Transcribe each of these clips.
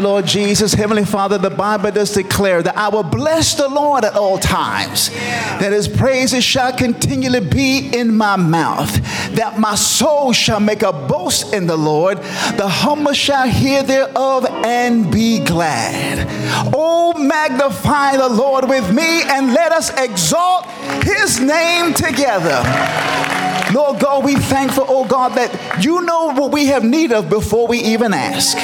Lord Jesus, Heavenly Father, the Bible does declare that I will bless the Lord at all times, that his praises shall continually be in my mouth, that my soul shall make a boast in the Lord, the humble shall hear thereof and be glad. Oh, magnify the Lord with me and let us exalt his name together. Lord God, we thankful, oh God, that you know what we have need of before we even ask.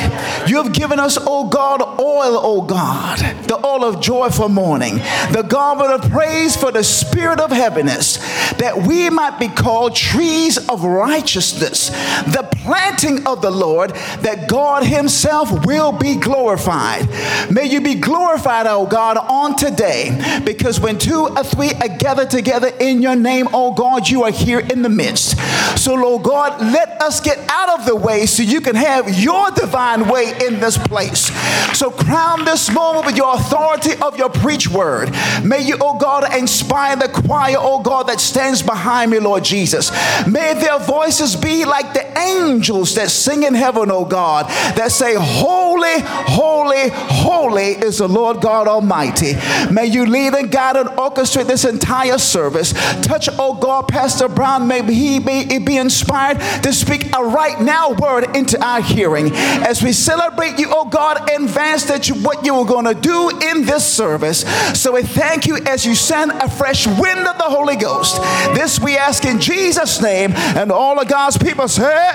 You have given us, oh God, oil, oh God, the oil of joy for mourning, the garment of praise for the spirit of heaviness, that we might be called trees of righteousness, the planting of the Lord, that God Himself will be glorified. May you be glorified, oh God, on today, because when two or three are gathered together in your name, oh God, you are here in the midst. So, Lord God, let us get out of the way so you can have your divine way in this place. So, crown this moment with your authority of your preach word. May you, oh God, inspire the choir, oh God, that stands behind me, Lord Jesus. May their voices be like the angels that sing in heaven, oh God, that say, Holy, holy, holy is the Lord God Almighty. May you lead and guide and orchestrate this entire service. Touch, oh God, Pastor Brown. May he may be inspired to speak a right now word into our hearing as we celebrate you, oh God, advance that you, what you are going to do in this service. So we thank you as you send a fresh wind of the Holy Ghost. This we ask in Jesus' name, and all of God's people say,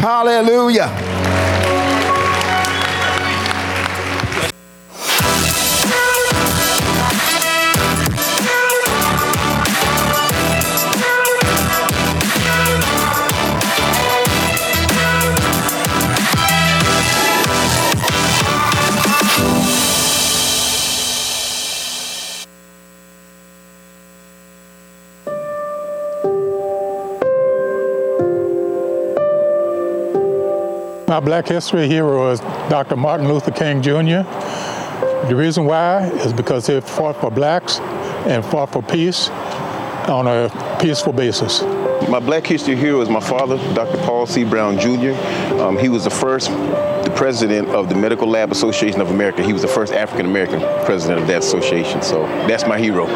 Hallelujah. My black history hero is Dr. Martin Luther King Jr. The reason why is because he fought for blacks and fought for peace on a peaceful basis. My black history hero is my father, Dr. Paul C. Brown Jr. Um, he was the first the president of the Medical Lab Association of America. He was the first African American president of that association. So that's my hero.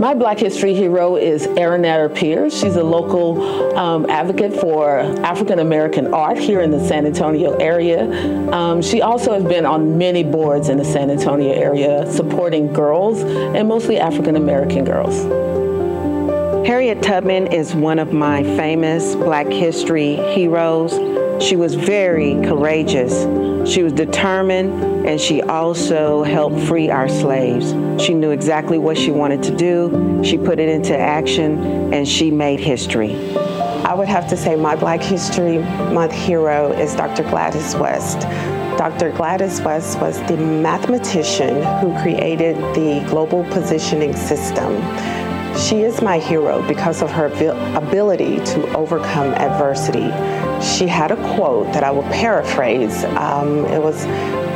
My Black History hero is Erin Pierce. She's a local um, advocate for African American art here in the San Antonio area. Um, she also has been on many boards in the San Antonio area supporting girls and mostly African American girls. Harriet Tubman is one of my famous Black History heroes. She was very courageous. She was determined and she also helped free our slaves. She knew exactly what she wanted to do. She put it into action and she made history. I would have to say my Black History Month hero is Dr. Gladys West. Dr. Gladys West was the mathematician who created the global positioning system. She is my hero because of her ability to overcome adversity. She had a quote that I will paraphrase. Um, it was,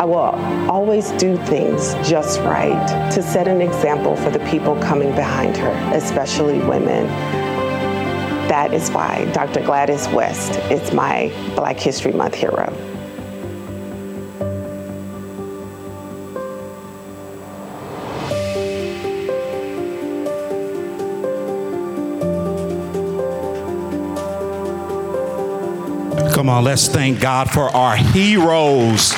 I will always do things just right to set an example for the people coming behind her, especially women. That is why Dr. Gladys West is my Black History Month hero. Come on, let's thank God for our heroes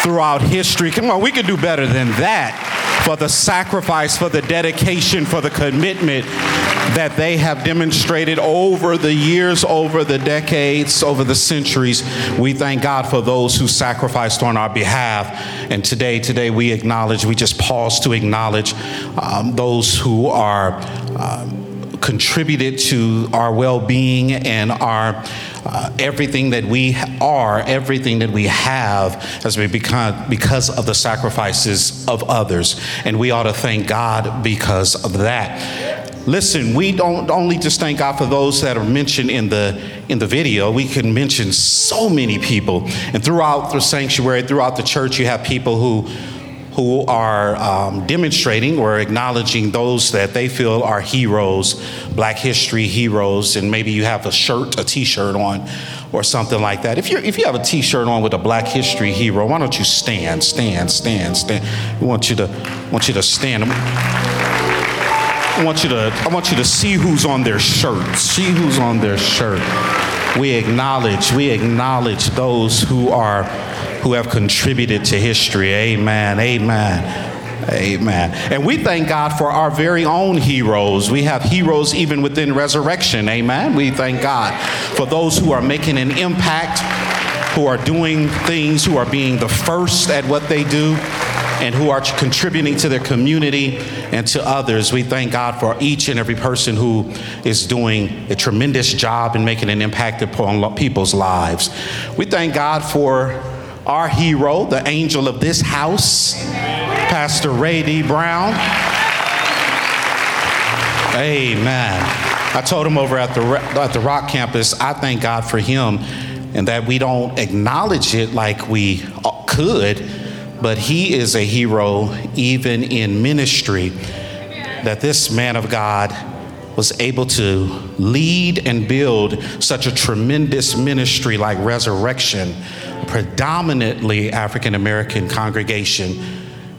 throughout history. Come on, we can do better than that. For the sacrifice, for the dedication, for the commitment that they have demonstrated over the years, over the decades, over the centuries. We thank God for those who sacrificed on our behalf. And today, today we acknowledge, we just pause to acknowledge um, those who are. Um, contributed to our well-being and our uh, everything that we are, everything that we have has become because of the sacrifices of others, and we ought to thank God because of that. Listen, we don't only just thank God for those that are mentioned in the in the video. We can mention so many people, and throughout the sanctuary, throughout the church, you have people who who are um, demonstrating or acknowledging those that they feel are heroes, Black History heroes, and maybe you have a shirt, a T-shirt on or something like that. If you if you have a T-shirt on with a Black History hero, why don't you stand, stand, stand, stand? We want you to want you to stand. I want you to I want you to see who's on their shirt. See who's on their shirt. We acknowledge we acknowledge those who are who have contributed to history. Amen. Amen. Amen. And we thank God for our very own heroes. We have heroes even within resurrection. Amen. We thank God for those who are making an impact, who are doing things, who are being the first at what they do, and who are contributing to their community and to others. We thank God for each and every person who is doing a tremendous job in making an impact upon people's lives. We thank God for our hero, the angel of this house. Pastor Ray D. Brown. Amen. I told him over at the, at the Rock campus, I thank God for him and that we don't acknowledge it like we uh, could, but he is a hero even in ministry. That this man of God was able to lead and build such a tremendous ministry like Resurrection, predominantly African American congregation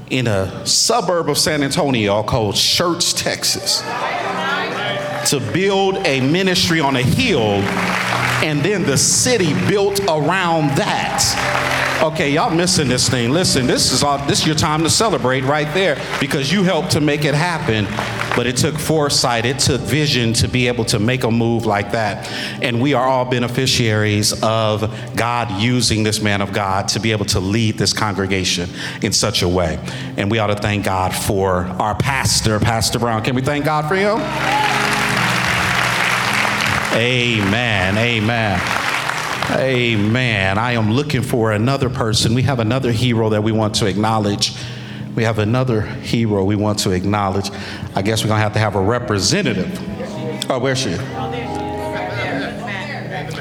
in a suburb of San Antonio called Schertz, Texas, to build a ministry on a hill, and then the city built around that. Okay, y'all missing this thing. Listen, this is all, this is your time to celebrate right there because you helped to make it happen. But it took foresight, it took vision to be able to make a move like that. And we are all beneficiaries of God using this man of God to be able to lead this congregation in such a way. And we ought to thank God for our pastor, Pastor Brown. Can we thank God for him? Amen. Amen. Amen. I am looking for another person. We have another hero that we want to acknowledge. We have another hero we want to acknowledge. I guess we're going to have to have a representative. Oh, where's she?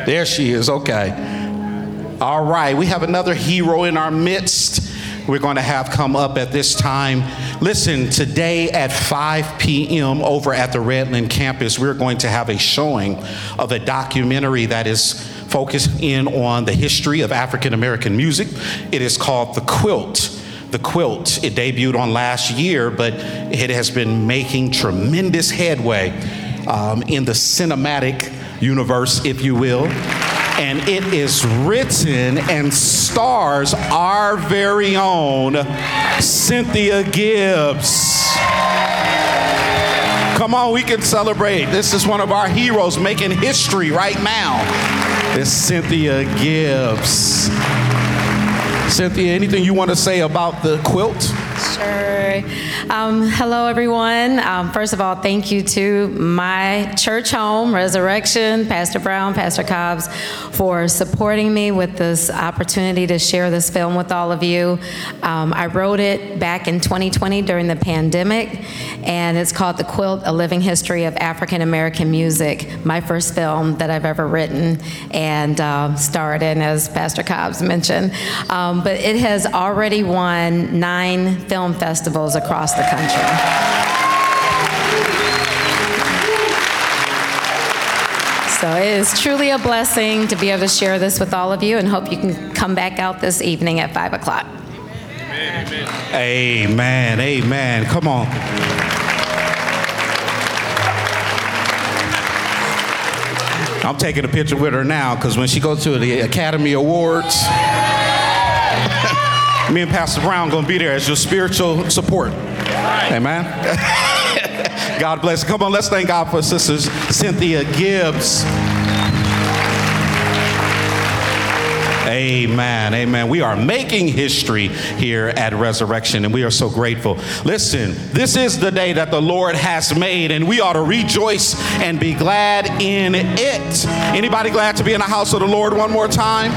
There she is. Okay. All right. We have another hero in our midst. We're going to have come up at this time. Listen, today at 5 p.m. over at the Redland campus, we're going to have a showing of a documentary that is focused in on the history of African American music. It is called The Quilt. The Quilt. It debuted on last year, but it has been making tremendous headway um, in the cinematic universe, if you will. And it is written and stars our very own Cynthia Gibbs. Come on, we can celebrate. This is one of our heroes making history right now. It's Cynthia Gibbs. Cynthia, anything you want to say about the quilt? Um, hello, everyone. Um, first of all, thank you to my church home, Resurrection, Pastor Brown, Pastor Cobbs, for supporting me with this opportunity to share this film with all of you. Um, I wrote it back in 2020 during the pandemic, and it's called The Quilt A Living History of African American Music, my first film that I've ever written and uh, starred in, as Pastor Cobbs mentioned. Um, but it has already won nine film festivals across the country. So it is truly a blessing to be able to share this with all of you and hope you can come back out this evening at 5 o'clock. Amen. Amen. Come on. I'm taking a picture with her now because when she goes to the Academy Awards, me and Pastor Brown gonna be there as your spiritual support. Amen. God bless. Come on, let's thank God for Sister Cynthia Gibbs. Amen. Amen. We are making history here at Resurrection, and we are so grateful. Listen, this is the day that the Lord has made, and we ought to rejoice and be glad in it. Anybody glad to be in the house of the Lord one more time?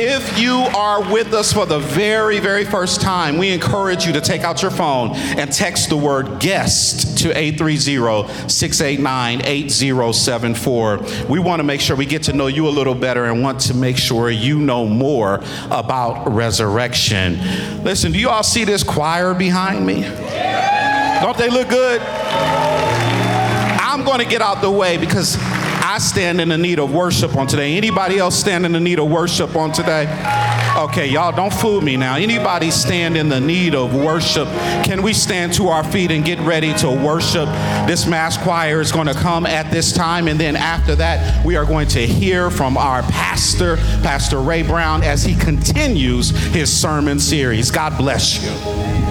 If you are with us for the very, very first time, we encourage you to take out your phone and text the word guest to 830 689 8074. We want to make sure we get to know you a little better and want to make sure you know more about resurrection. Listen, do you all see this choir behind me? Don't they look good? I'm going to get out the way because I stand in the need of worship on today. Anybody else stand in the need of worship on today? Okay, y'all don't fool me now. Anybody stand in the need of worship? Can we stand to our feet and get ready to worship? This mass choir is going to come at this time, and then after that, we are going to hear from our pastor, Pastor Ray Brown, as he continues his sermon series. God bless you.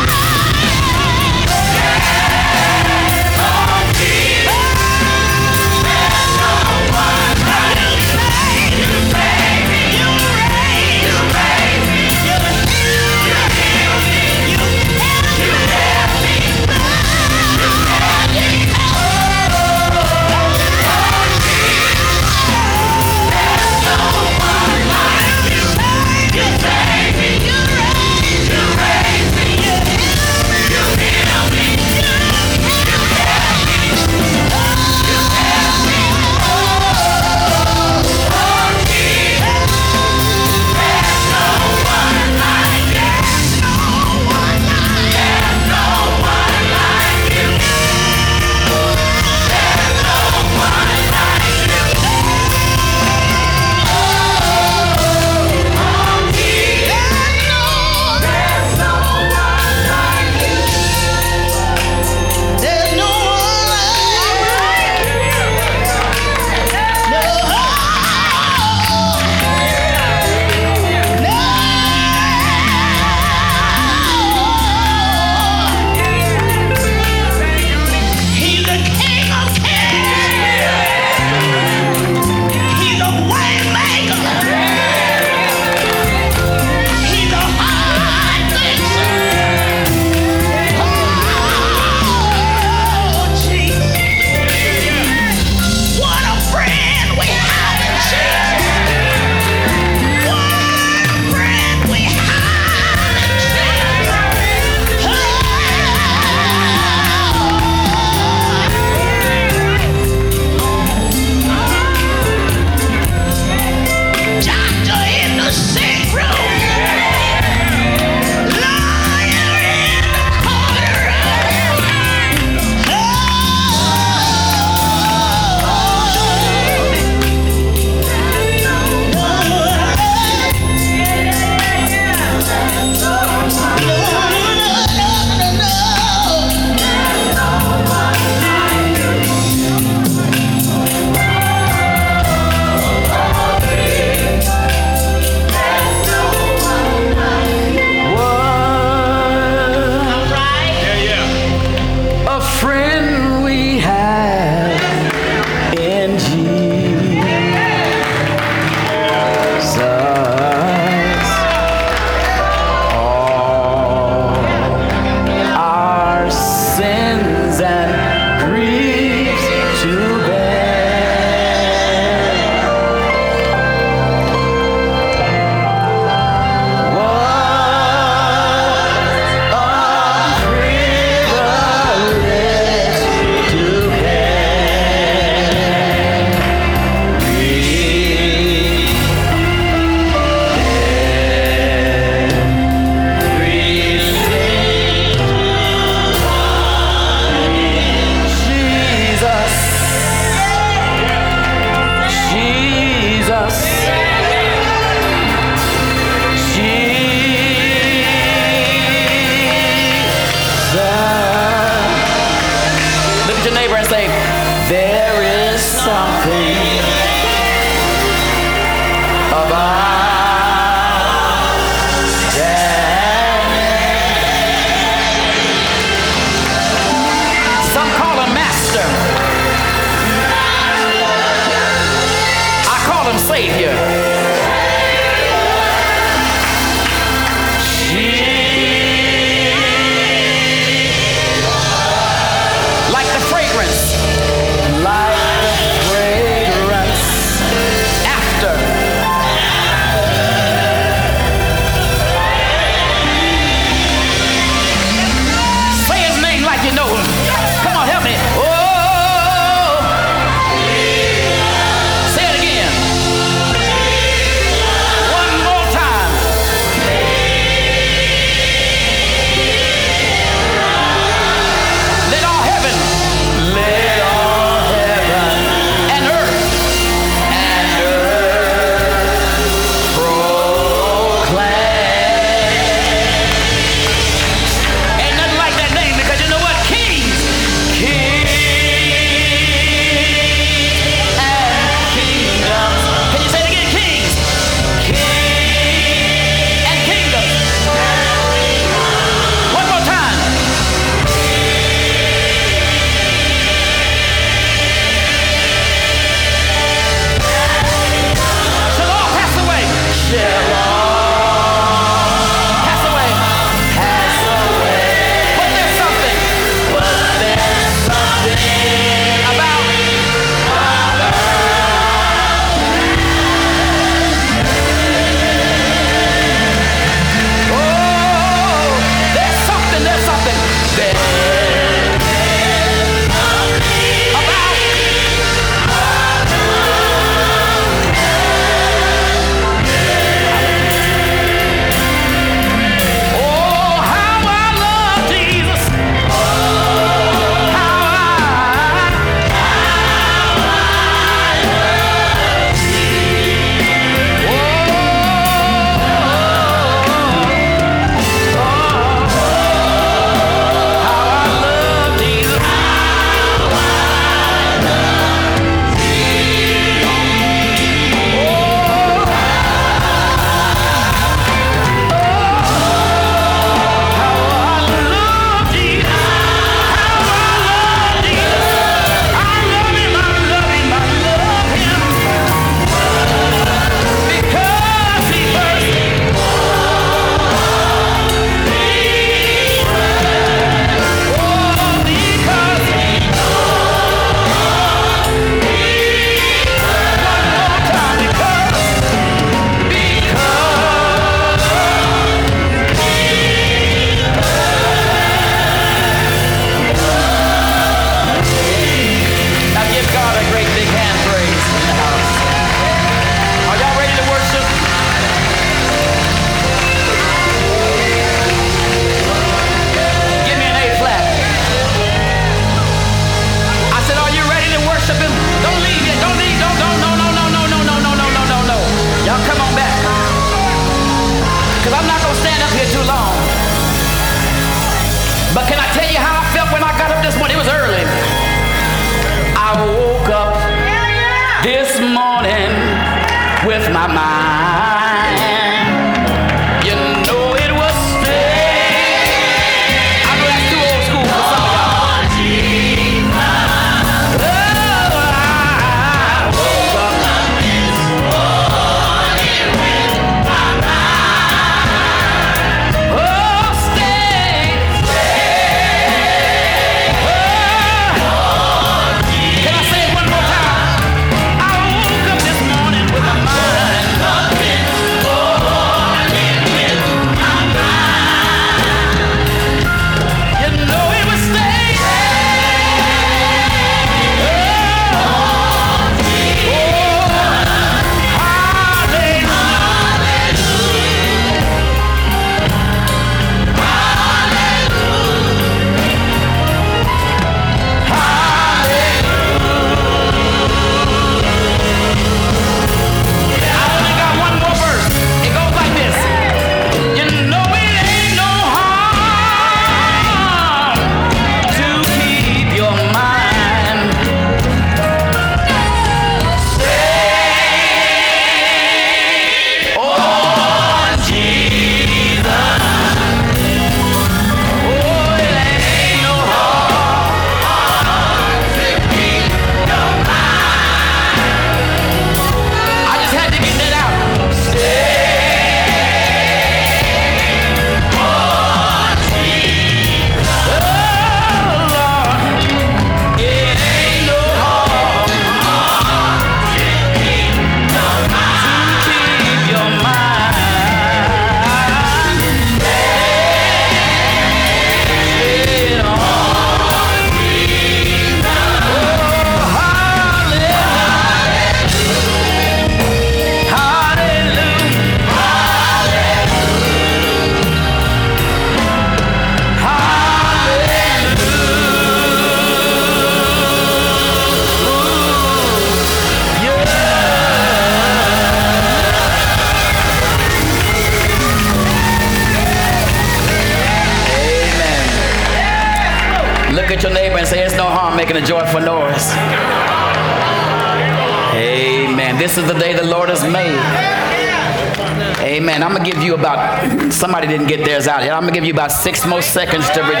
You about six more seconds to re-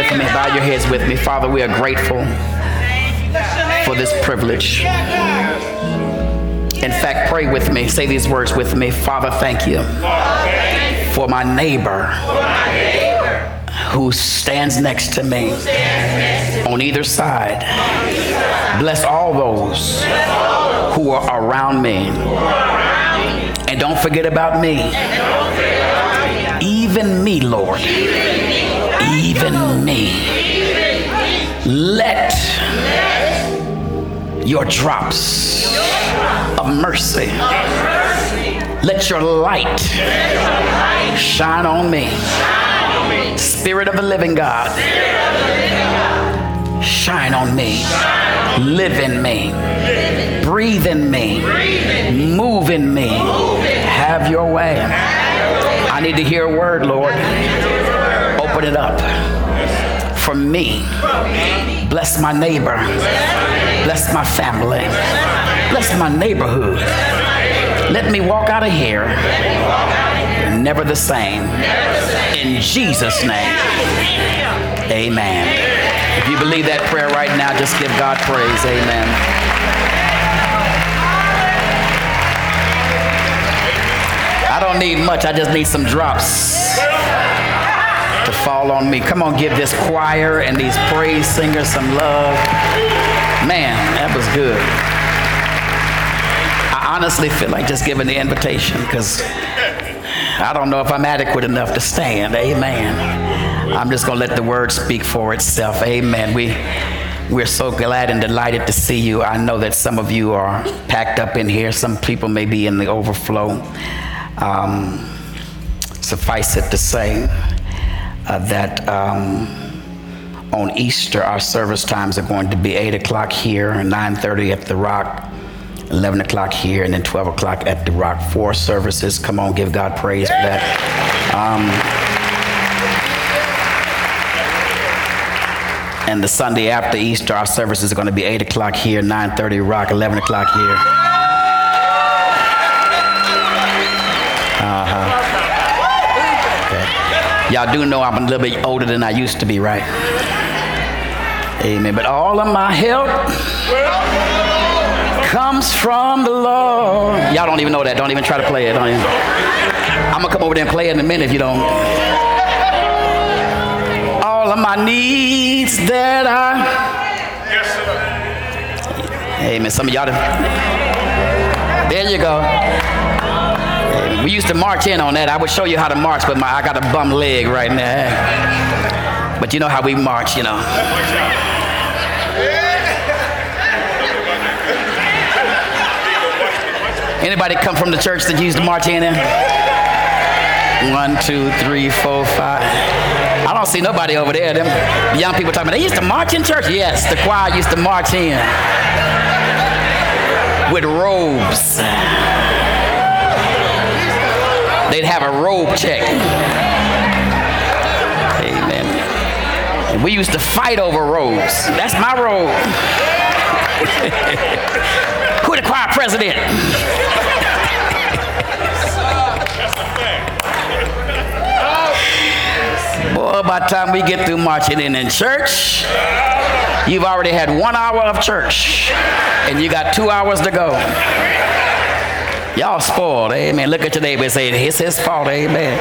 with me. Bow your heads with me. Father, we are grateful for this privilege. In fact, pray with me. Say these words with me. Father, thank you for my neighbor who stands next to me on either side. Bless all those who are around me. And don't forget about me. Even me, Lord. Even me. Let your drops of mercy, let your light shine on me. Spirit of the living God, shine on me. Live in me. Breathe in me. Move in me. Have your way. I need to hear a word, Lord. Open it up for me. Bless my neighbor. Bless my family. Bless my neighborhood. Let me walk out of here never the same. In Jesus' name. Amen. If you believe that prayer right now, just give God praise. Amen. I don't need much, I just need some drops fall on me. Come on, give this choir and these praise singers some love. Man, that was good. I honestly feel like just giving the invitation because I don't know if I'm adequate enough to stand. Amen. I'm just going to let the word speak for itself. Amen. We, we're so glad and delighted to see you. I know that some of you are packed up in here, some people may be in the overflow. Um, suffice it to say that um, on Easter, our service times are going to be 8 o'clock here, 9.30 at the Rock, 11 o'clock here, and then 12 o'clock at the Rock. Four services. Come on, give God praise for that. Um, and the Sunday after Easter, our services are going to be 8 o'clock here, 9.30 Rock, 11 o'clock here. Y'all do know I'm a little bit older than I used to be, right? Amen. But all of my help comes from the Lord. Y'all don't even know that. Don't even try to play it. Even. I'm gonna come over there and play it in a minute if you don't. All of my needs that I. Amen. Some of y'all. There you go. We used to march in on that. I would show you how to march, but my, I got a bum leg right now. But you know how we march, you know. Anybody come from the church that used to march in there? One, two, three, four, five. I don't see nobody over there. Them young people talking about they used to march in church. Yes, the choir used to march in with robes. They'd have a robe check. Amen. We used to fight over robes. That's my robe. Who the choir president? Boy, by the time we get through marching in in church, you've already had one hour of church, and you got two hours to go. Y'all spoiled, amen. Look at your neighbor and say, it's his fault, amen.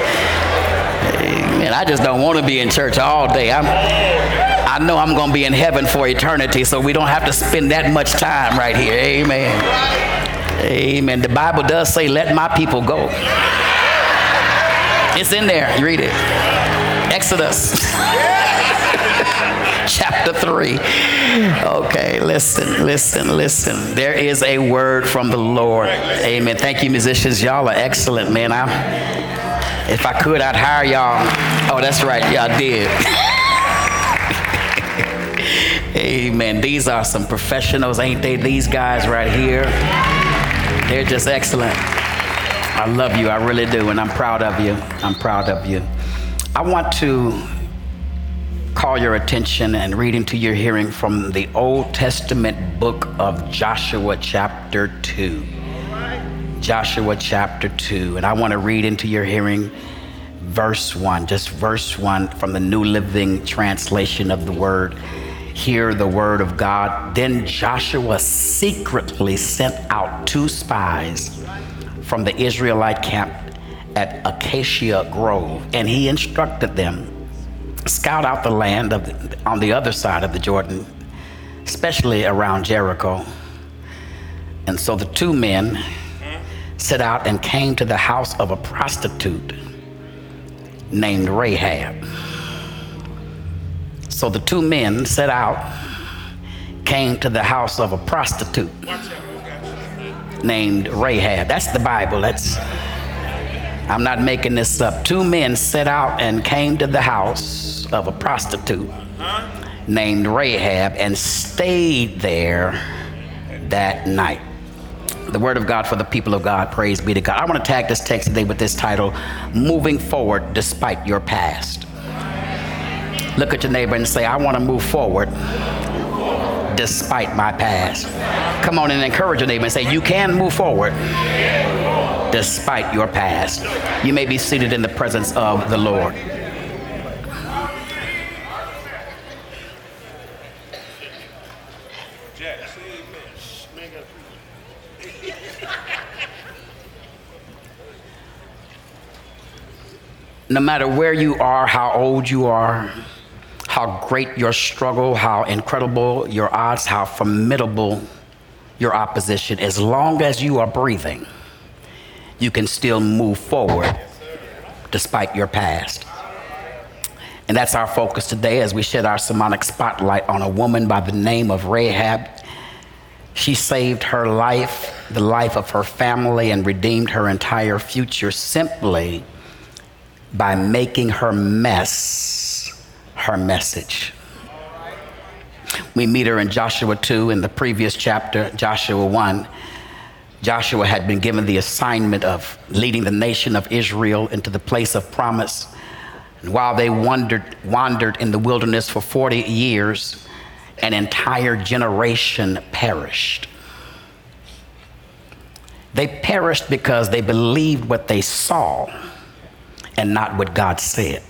Amen. I just don't want to be in church all day. I'm, I know I'm going to be in heaven for eternity, so we don't have to spend that much time right here, amen. Amen. The Bible does say, let my people go. It's in there. You read it. Exodus. Chapter 3. Okay, listen, listen, listen. There is a word from the Lord. Amen. Thank you, musicians. Y'all are excellent, man. I, if I could, I'd hire y'all. Oh, that's right. Y'all did. Amen. These are some professionals, ain't they? These guys right here. They're just excellent. I love you. I really do. And I'm proud of you. I'm proud of you. I want to call your attention and read into your hearing from the Old Testament book of Joshua, chapter 2. Joshua, chapter 2. And I want to read into your hearing verse 1, just verse 1 from the New Living Translation of the Word. Hear the Word of God. Then Joshua secretly sent out two spies from the Israelite camp at Acacia Grove, and he instructed them scout out the land of the, on the other side of the Jordan, especially around Jericho. And so the two men set out and came to the house of a prostitute named Rahab. So the two men set out, came to the house of a prostitute named Rahab. That's the Bible. That's I'm not making this up. Two men set out and came to the house of a prostitute named Rahab and stayed there that night. The word of God for the people of God. Praise be to God. I want to tag this text today with this title Moving Forward Despite Your Past. Look at your neighbor and say, I want to move forward despite my past. Come on and encourage your neighbor and say, You can move forward despite your past. You may be seated in the presence of the Lord. No matter where you are, how old you are, how great your struggle, how incredible your odds, how formidable your opposition, as long as you are breathing you can still move forward despite your past. And that's our focus today as we shed our sermonic spotlight on a woman by the name of Rahab. She saved her life, the life of her family, and redeemed her entire future simply by making her mess her message. We meet her in Joshua 2 in the previous chapter, Joshua 1. Joshua had been given the assignment of leading the nation of Israel into the place of promise. And while they wandered, wandered in the wilderness for 40 years, an entire generation perished. They perished because they believed what they saw and not what God said.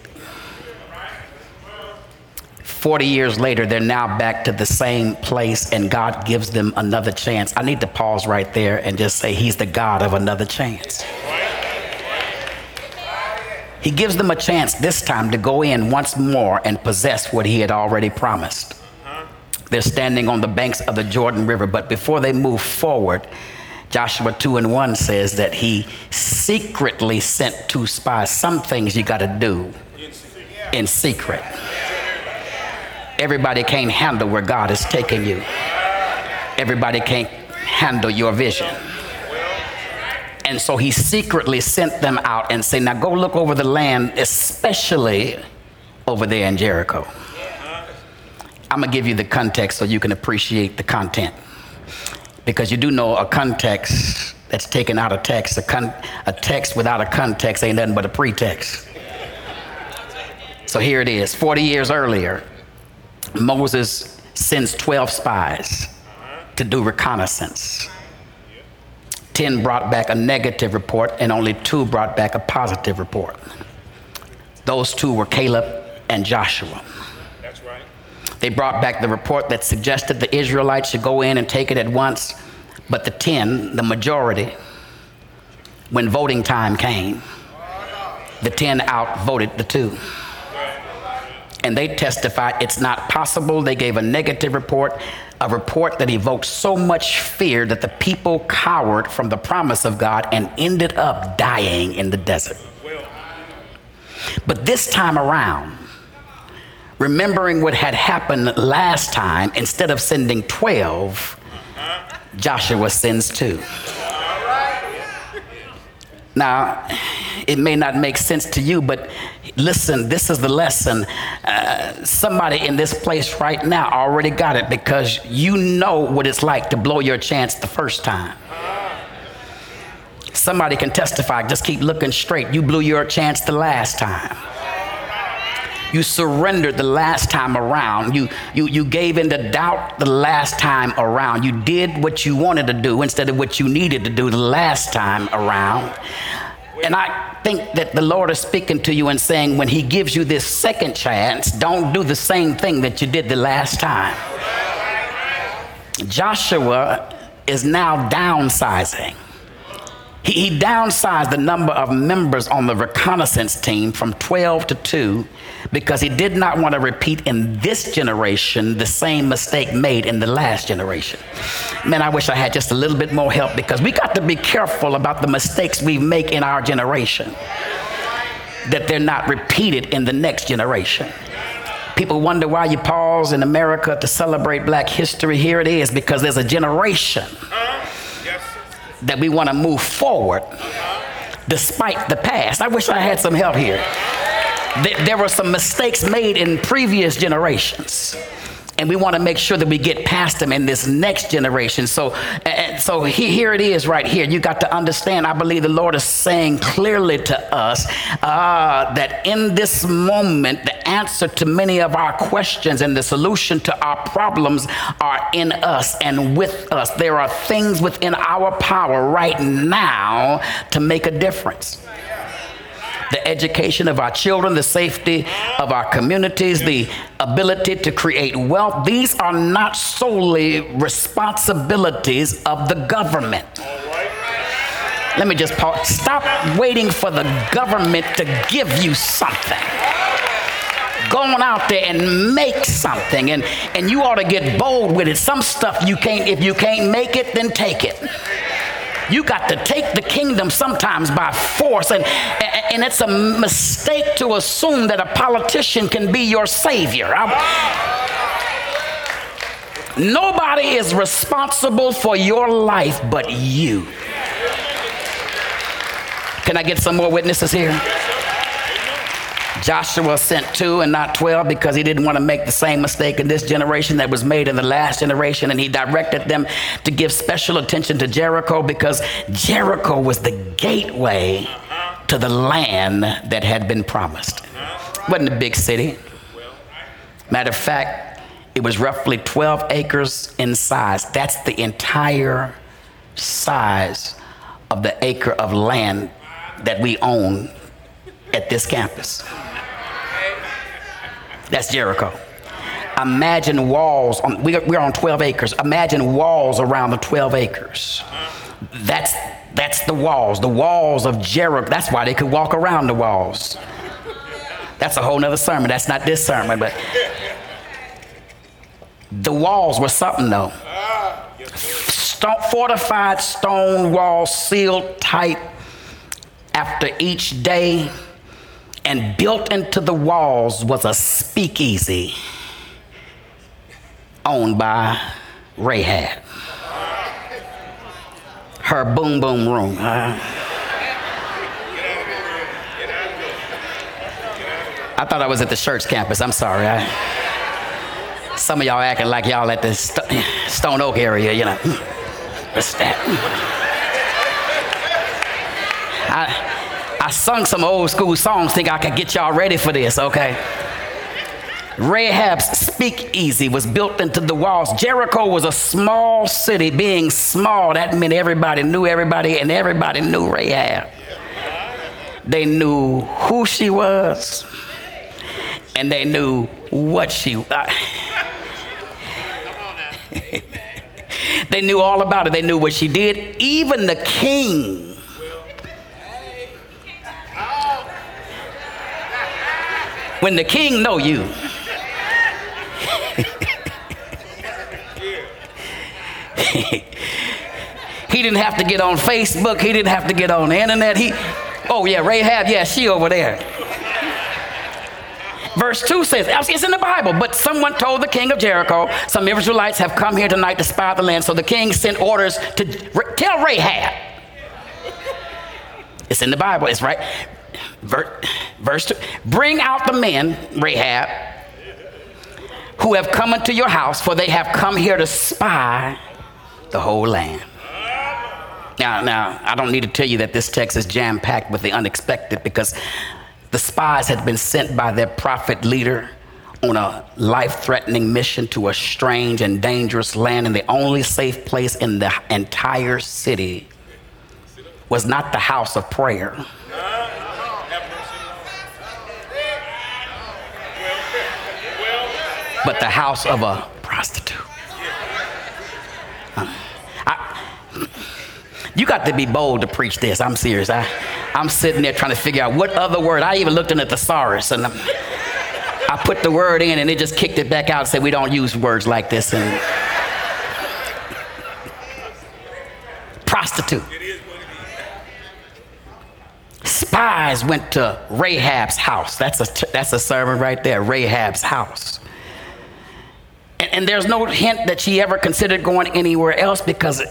40 years later, they're now back to the same place, and God gives them another chance. I need to pause right there and just say, He's the God of another chance. He gives them a chance this time to go in once more and possess what He had already promised. They're standing on the banks of the Jordan River, but before they move forward, Joshua 2 and 1 says that he secretly sent two spies. Some things you got to do in secret. Everybody can't handle where God is taking you. Everybody can't handle your vision. And so he secretly sent them out and said, Now go look over the land, especially over there in Jericho. I'm going to give you the context so you can appreciate the content. Because you do know a context that's taken out of text, a, con- a text without a context ain't nothing but a pretext. So here it is 40 years earlier, Moses sends 12 spies to do reconnaissance. 10 brought back a negative report, and only two brought back a positive report. Those two were Caleb and Joshua. That's right. They brought back the report that suggested the Israelites should go in and take it at once, but the 10, the majority, when voting time came, the 10 outvoted the two. And they testified it's not possible. They gave a negative report a report that evoked so much fear that the people cowered from the promise of God and ended up dying in the desert. But this time around, remembering what had happened last time, instead of sending 12, Joshua sends two. Now, it may not make sense to you, but listen, this is the lesson. Uh, somebody in this place right now already got it because you know what it's like to blow your chance the first time. Somebody can testify, just keep looking straight. You blew your chance the last time. You surrendered the last time around. You, you, you gave in to doubt the last time around. You did what you wanted to do instead of what you needed to do the last time around. And I think that the Lord is speaking to you and saying, when He gives you this second chance, don't do the same thing that you did the last time. Joshua is now downsizing. He, he downsized the number of members on the reconnaissance team from 12 to 2 because he did not want to repeat in this generation the same mistake made in the last generation. Man, I wish I had just a little bit more help because we got to be careful about the mistakes we make in our generation, that they're not repeated in the next generation. People wonder why you pause in America to celebrate black history. Here it is because there's a generation that we want to move forward despite the past. I wish I had some help here. There were some mistakes made in previous generations and we want to make sure that we get past them in this next generation. So, so here it is, right here. You got to understand. I believe the Lord is saying clearly to us uh, that in this moment, the answer to many of our questions and the solution to our problems are in us and with us. There are things within our power right now to make a difference the education of our children, the safety of our communities, the ability to create wealth. These are not solely responsibilities of the government. Let me just pause. Stop waiting for the government to give you something. Go on out there and make something, and, and you ought to get bold with it. Some stuff you can't, if you can't make it, then take it. You got to take the kingdom sometimes by force. And, and it's a mistake to assume that a politician can be your savior. I, nobody is responsible for your life but you. Can I get some more witnesses here? Joshua sent two and not 12 because he didn't want to make the same mistake in this generation that was made in the last generation. And he directed them to give special attention to Jericho because Jericho was the gateway to the land that had been promised. Wasn't a big city. Matter of fact, it was roughly 12 acres in size. That's the entire size of the acre of land that we own at this campus. That's Jericho. Imagine walls, on, we're on 12 acres. Imagine walls around the 12 acres. That's, that's the walls, the walls of Jericho. That's why they could walk around the walls. That's a whole nother sermon. That's not this sermon, but the walls were something though. Stone, fortified stone walls sealed tight after each day and built into the walls was a speakeasy owned by Rahab. Her boom boom room. Uh, I thought I was at the church campus. I'm sorry. I, some of y'all acting like y'all at the St- Stone Oak area, you know. What's that? I, I sung some old school songs, think I could get y'all ready for this, okay? Rahab's speakeasy was built into the walls. Jericho was a small city. Being small, that meant everybody knew everybody, and everybody knew Rahab. They knew who she was, and they knew what she. Uh, they knew all about it. They knew what she did. Even the king when the king know you. He didn't have to get on facebook. He didn't have to get on the internet. He oh yeah rahab yeah she over there. Verse 2 says it's in the bible but someone told the king of jericho some israelites have come here tonight to spy the land. So the king sent orders to tell rahab. It's in the bible it's right Verse 2 Bring out the men, Rahab, who have come into your house, for they have come here to spy the whole land. Now, now, I don't need to tell you that this text is jam packed with the unexpected because the spies had been sent by their prophet leader on a life threatening mission to a strange and dangerous land, and the only safe place in the entire city was not the house of prayer but the house of a prostitute. You got to be bold to preach this. I'm serious. I, I'm sitting there trying to figure out what other word. I even looked in the thesaurus and I put the word in and it just kicked it back out and said, We don't use words like this. And prostitute. Spies went to Rahab's house. That's a, that's a sermon right there, Rahab's house. And, and there's no hint that she ever considered going anywhere else because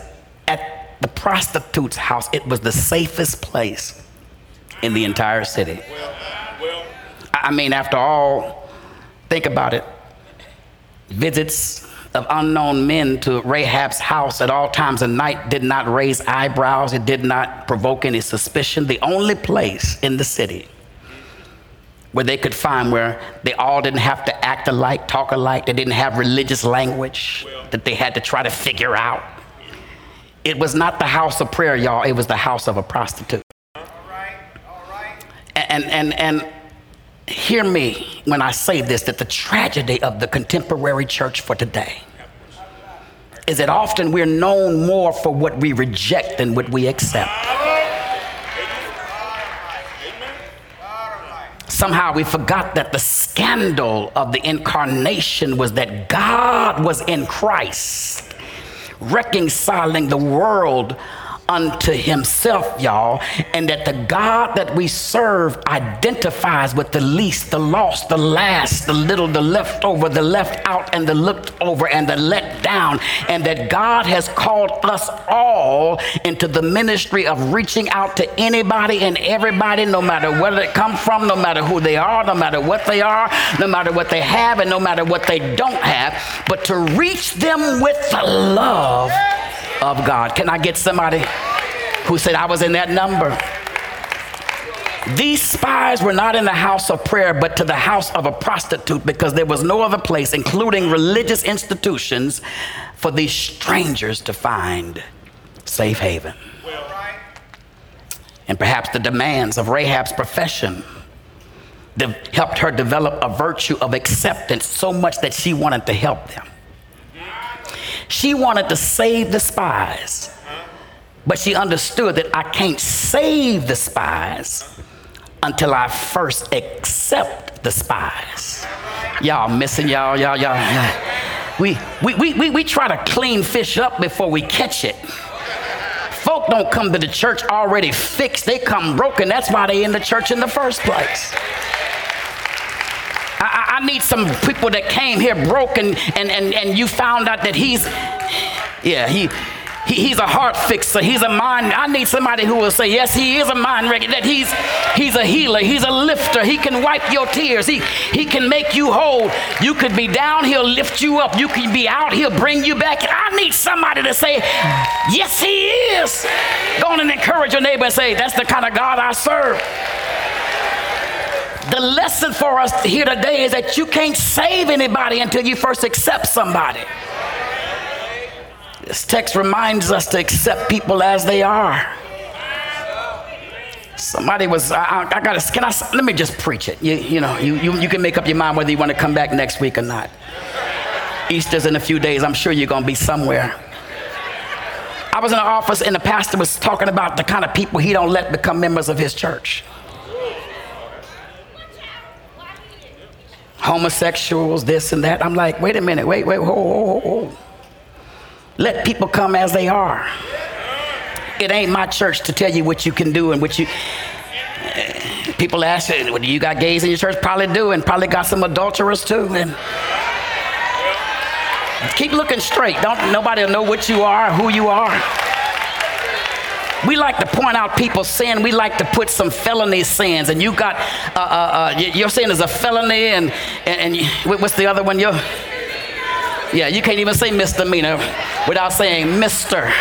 at the prostitute's house, it was the safest place in the entire city. I mean, after all, think about it. Visits of unknown men to Rahab's house at all times of night did not raise eyebrows, it did not provoke any suspicion. The only place in the city where they could find where they all didn't have to act alike, talk alike, they didn't have religious language that they had to try to figure out. It was not the house of prayer, y'all, it was the house of a prostitute. All right, all right. And, and, and hear me when I say this that the tragedy of the contemporary church for today is that often we're known more for what we reject than what we accept. Somehow we forgot that the scandal of the incarnation was that God was in Christ, reconciling the world unto himself, y'all, and that the God that we serve identifies with the least, the lost, the last, the little, the left over, the left out, and the looked over, and the let down, and that God has called us all into the ministry of reaching out to anybody and everybody, no matter where they come from, no matter who they are, no matter what they are, no matter what they have, and no matter what they don't have, but to reach them with the love of God. Can I get somebody who said, I was in that number? These spies were not in the house of prayer, but to the house of a prostitute because there was no other place, including religious institutions, for these strangers to find safe haven. And perhaps the demands of Rahab's profession helped her develop a virtue of acceptance so much that she wanted to help them. She wanted to save the spies, but she understood that I can't save the spies until I first accept the spies. Y'all missing y'all, y'all, y'all. We, we, we, we, we try to clean fish up before we catch it. Folk don't come to the church already fixed, they come broken. That's why they in the church in the first place. I, need some people that came here broken and, and, and you found out that he's, yeah, he, he, he's a heart fixer. He's a mind. I need somebody who will say, yes, he is a mind regulator. That he's he's a healer. He's a lifter. He can wipe your tears. He he can make you whole. You could be down, he'll lift you up. You can be out, he'll bring you back. I need somebody to say, yes, he is. Go on and encourage your neighbor and say, that's the kind of God I serve. The lesson for us here today is that you can't save anybody until you first accept somebody. This text reminds us to accept people as they are. Somebody was, I, I gotta, can I, let me just preach it. You, you know, you, you, you can make up your mind whether you want to come back next week or not. Easter's in a few days. I'm sure you're going to be somewhere. I was in the office and the pastor was talking about the kind of people he don't let become members of his church. Homosexuals, this and that. I'm like, wait a minute, wait, wait, whoa, whoa, whoa. Let people come as they are. It ain't my church to tell you what you can do and what you. People ask, well, do you got gays in your church? Probably do, and probably got some adulterers too. And keep looking straight. Don't nobody know what you are, who you are. We like to point out people's sin. We like to put some felony sins, and you got uh, uh, uh, your sin is a felony, and and, and what's the other one? You, yeah, you can't even say misdemeanor without saying Mister.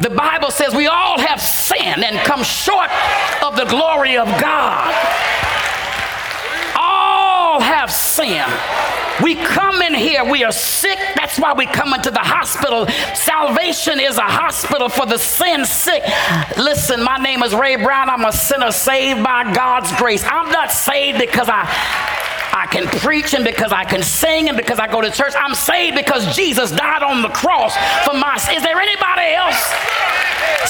The Bible says we all have sinned and come short of the glory of God. All have sinned. We come in here, we are sick. That's why we come into the hospital. Salvation is a hospital for the sin sick. Listen, my name is Ray Brown. I'm a sinner saved by God's grace. I'm not saved because I I can preach and because I can sing and because I go to church. I'm saved because Jesus died on the cross for my. Is there anybody else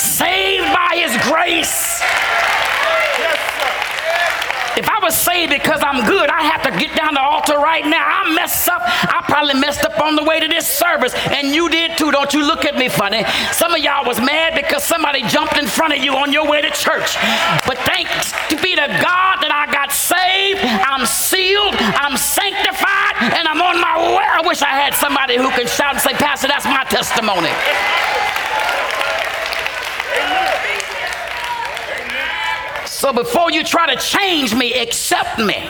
saved by His grace? If I was saved because I'm good, I have to get down the altar right now. I messed up. I probably messed up on the way to this service, and you did too. Don't you look at me funny. Some of y'all was mad because somebody jumped in front of you on your way to church. But thanks to be to God that I got saved, I'm sealed, I'm sanctified, and I'm on my way. I wish I had somebody who can shout and say, Pastor, that's my testimony. So before you try to change me, accept me.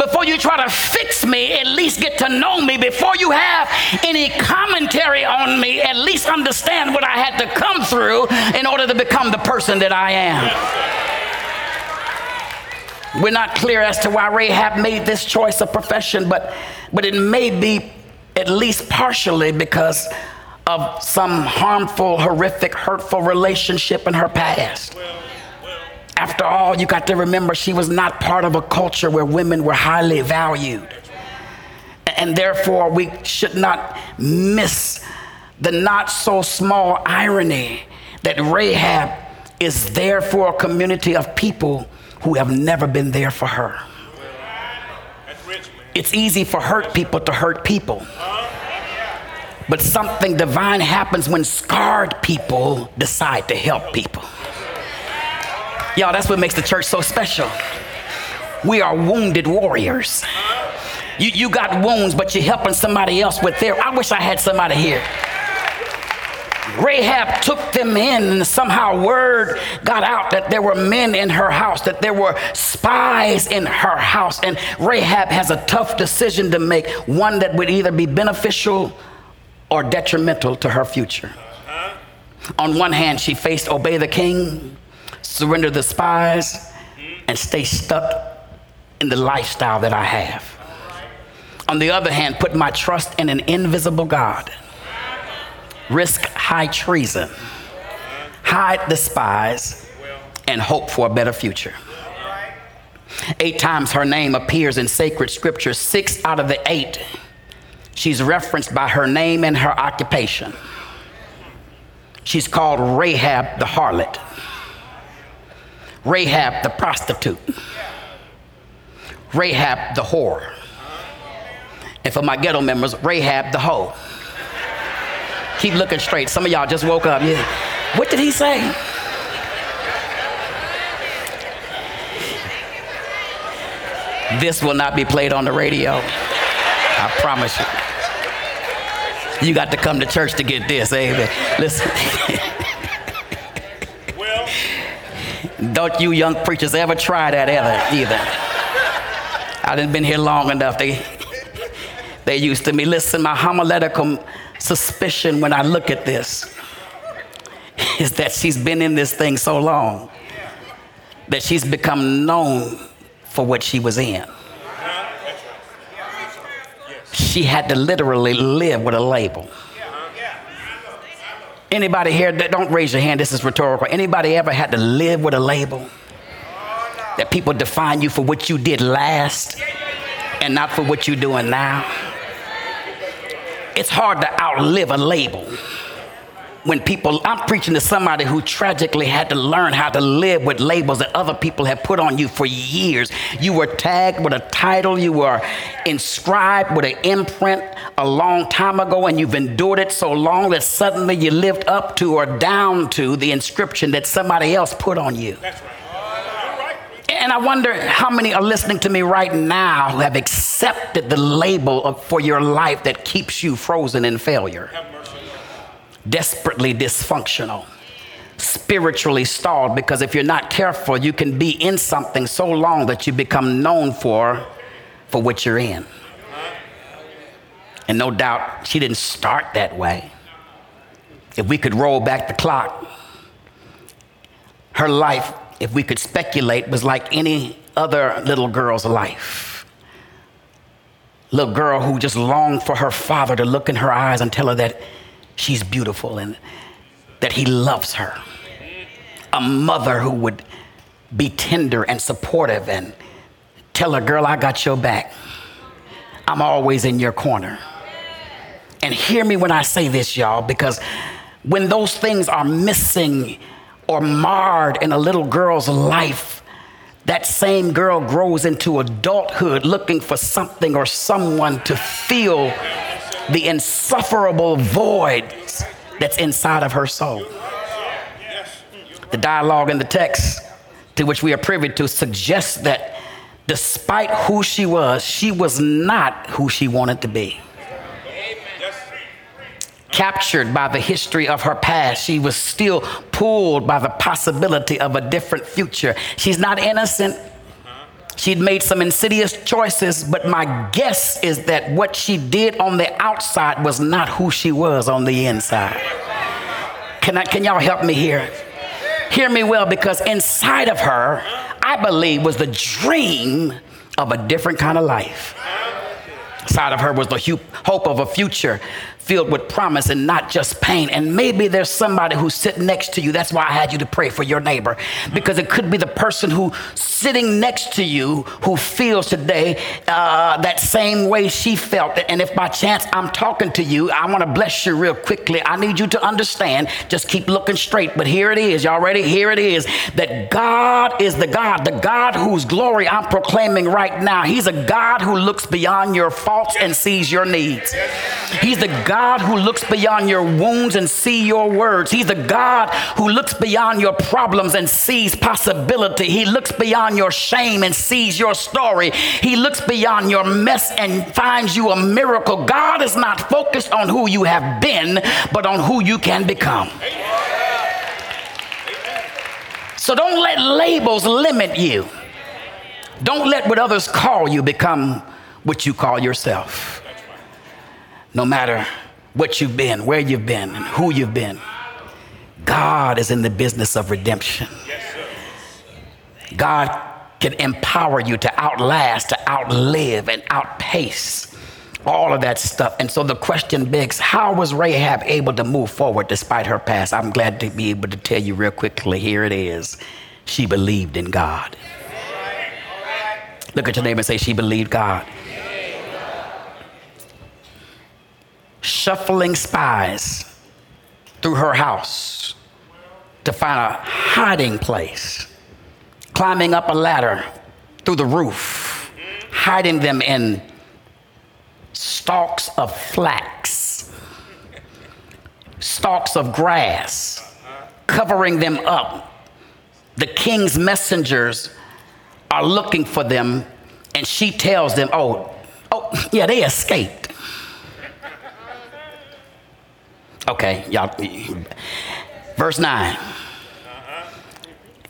Before you try to fix me, at least get to know me. Before you have any commentary on me, at least understand what I had to come through in order to become the person that I am. We're not clear as to why Rahab made this choice of profession, but, but it may be at least partially because of some harmful, horrific, hurtful relationship in her past. After all, you got to remember she was not part of a culture where women were highly valued. And therefore, we should not miss the not so small irony that Rahab is there for a community of people who have never been there for her. It's easy for hurt people to hurt people. But something divine happens when scarred people decide to help people. Y'all, that's what makes the church so special. We are wounded warriors. You, you got wounds, but you're helping somebody else with their. I wish I had somebody here. Rahab took them in, and somehow word got out that there were men in her house, that there were spies in her house. And Rahab has a tough decision to make one that would either be beneficial or detrimental to her future. On one hand, she faced obey the king, surrender the spies, and stay stuck in the lifestyle that I have. On the other hand, put my trust in an invisible God, risk high treason, hide the spies, and hope for a better future. Eight times her name appears in sacred scripture, six out of the eight, she's referenced by her name and her occupation. She's called Rahab the harlot. Rahab the prostitute, Rahab the whore, and for my ghetto members, Rahab the hoe. Keep looking straight. Some of y'all just woke up. Yeah. What did he say? This will not be played on the radio. I promise you. You got to come to church to get this, amen. Listen. Don't you young preachers ever try that ever either. I didn't been here long enough. They they used to me. Listen, my homiletical suspicion when I look at this is that she's been in this thing so long that she's become known for what she was in. She had to literally live with a label. Anybody here, don't raise your hand, this is rhetorical. Anybody ever had to live with a label? That people define you for what you did last and not for what you're doing now? It's hard to outlive a label when people, I'm preaching to somebody who tragically had to learn how to live with labels that other people have put on you for years. You were tagged with a title, you were inscribed with an imprint a long time ago, and you've endured it so long that suddenly you lived up to or down to the inscription that somebody else put on you. And I wonder how many are listening to me right now who have accepted the label of, for your life that keeps you frozen in failure desperately dysfunctional, spiritually stalled, because if you're not careful, you can be in something so long that you become known for for what you're in. And no doubt she didn't start that way. If we could roll back the clock, her life, if we could speculate, was like any other little girl's life. Little girl who just longed for her father to look in her eyes and tell her that she's beautiful and that he loves her. A mother who would be tender and supportive and tell her, Girl, I got your back. I'm always in your corner. And hear me when I say this, y'all, because when those things are missing or marred in a little girl's life, that same girl grows into adulthood looking for something or someone to feel the insufferable void that's inside of her soul. The dialogue in the text to which we are privy to suggests that despite who she was, she was not who she wanted to be. Captured by the history of her past, she was still pulled by the possibility of a different future. She's not innocent She'd made some insidious choices, but my guess is that what she did on the outside was not who she was on the inside. Can, I, can y'all help me here? Hear me well, because inside of her, I believe, was the dream of a different kind of life. Inside of her was the hope of a future filled with promise and not just pain. And maybe there's somebody who's sitting next to you. That's why I had you to pray for your neighbor, because it could be the person who sitting next to you who feels today uh, that same way she felt. And if by chance I'm talking to you, I want to bless you real quickly. I need you to understand. Just keep looking straight. But here it is. Y'all ready? Here it is. That God is the God, the God whose glory I'm proclaiming right now. He's a God who looks beyond your faults and sees your needs. He's the God God who looks beyond your wounds and see your words. He's the God who looks beyond your problems and sees possibility. He looks beyond your shame and sees your story. He looks beyond your mess and finds you a miracle. God is not focused on who you have been, but on who you can become. So don't let labels limit you. Don't let what others call you become what you call yourself. No matter what you've been, where you've been, and who you've been. God is in the business of redemption. God can empower you to outlast, to outlive, and outpace all of that stuff. And so the question begs how was Rahab able to move forward despite her past? I'm glad to be able to tell you real quickly. Here it is. She believed in God. Look at your neighbor and say, She believed God. Shuffling spies through her house to find a hiding place, climbing up a ladder through the roof, hiding them in stalks of flax, stalks of grass, covering them up. The king's messengers are looking for them, and she tells them, Oh, oh, yeah, they escaped. Okay, y'all. Verse 9.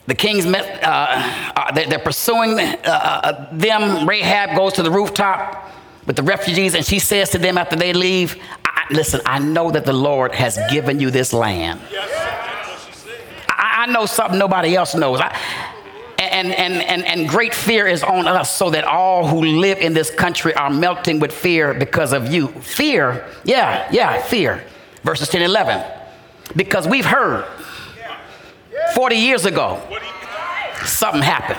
The kings met, uh, uh, they're pursuing uh, uh, them. Rahab goes to the rooftop with the refugees, and she says to them after they leave, I, Listen, I know that the Lord has given you this land. I know something nobody else knows. I, and, and, and, and great fear is on us, so that all who live in this country are melting with fear because of you. Fear, yeah, yeah, fear. Verses 10 and 11. Because we've heard 40 years ago, something happened.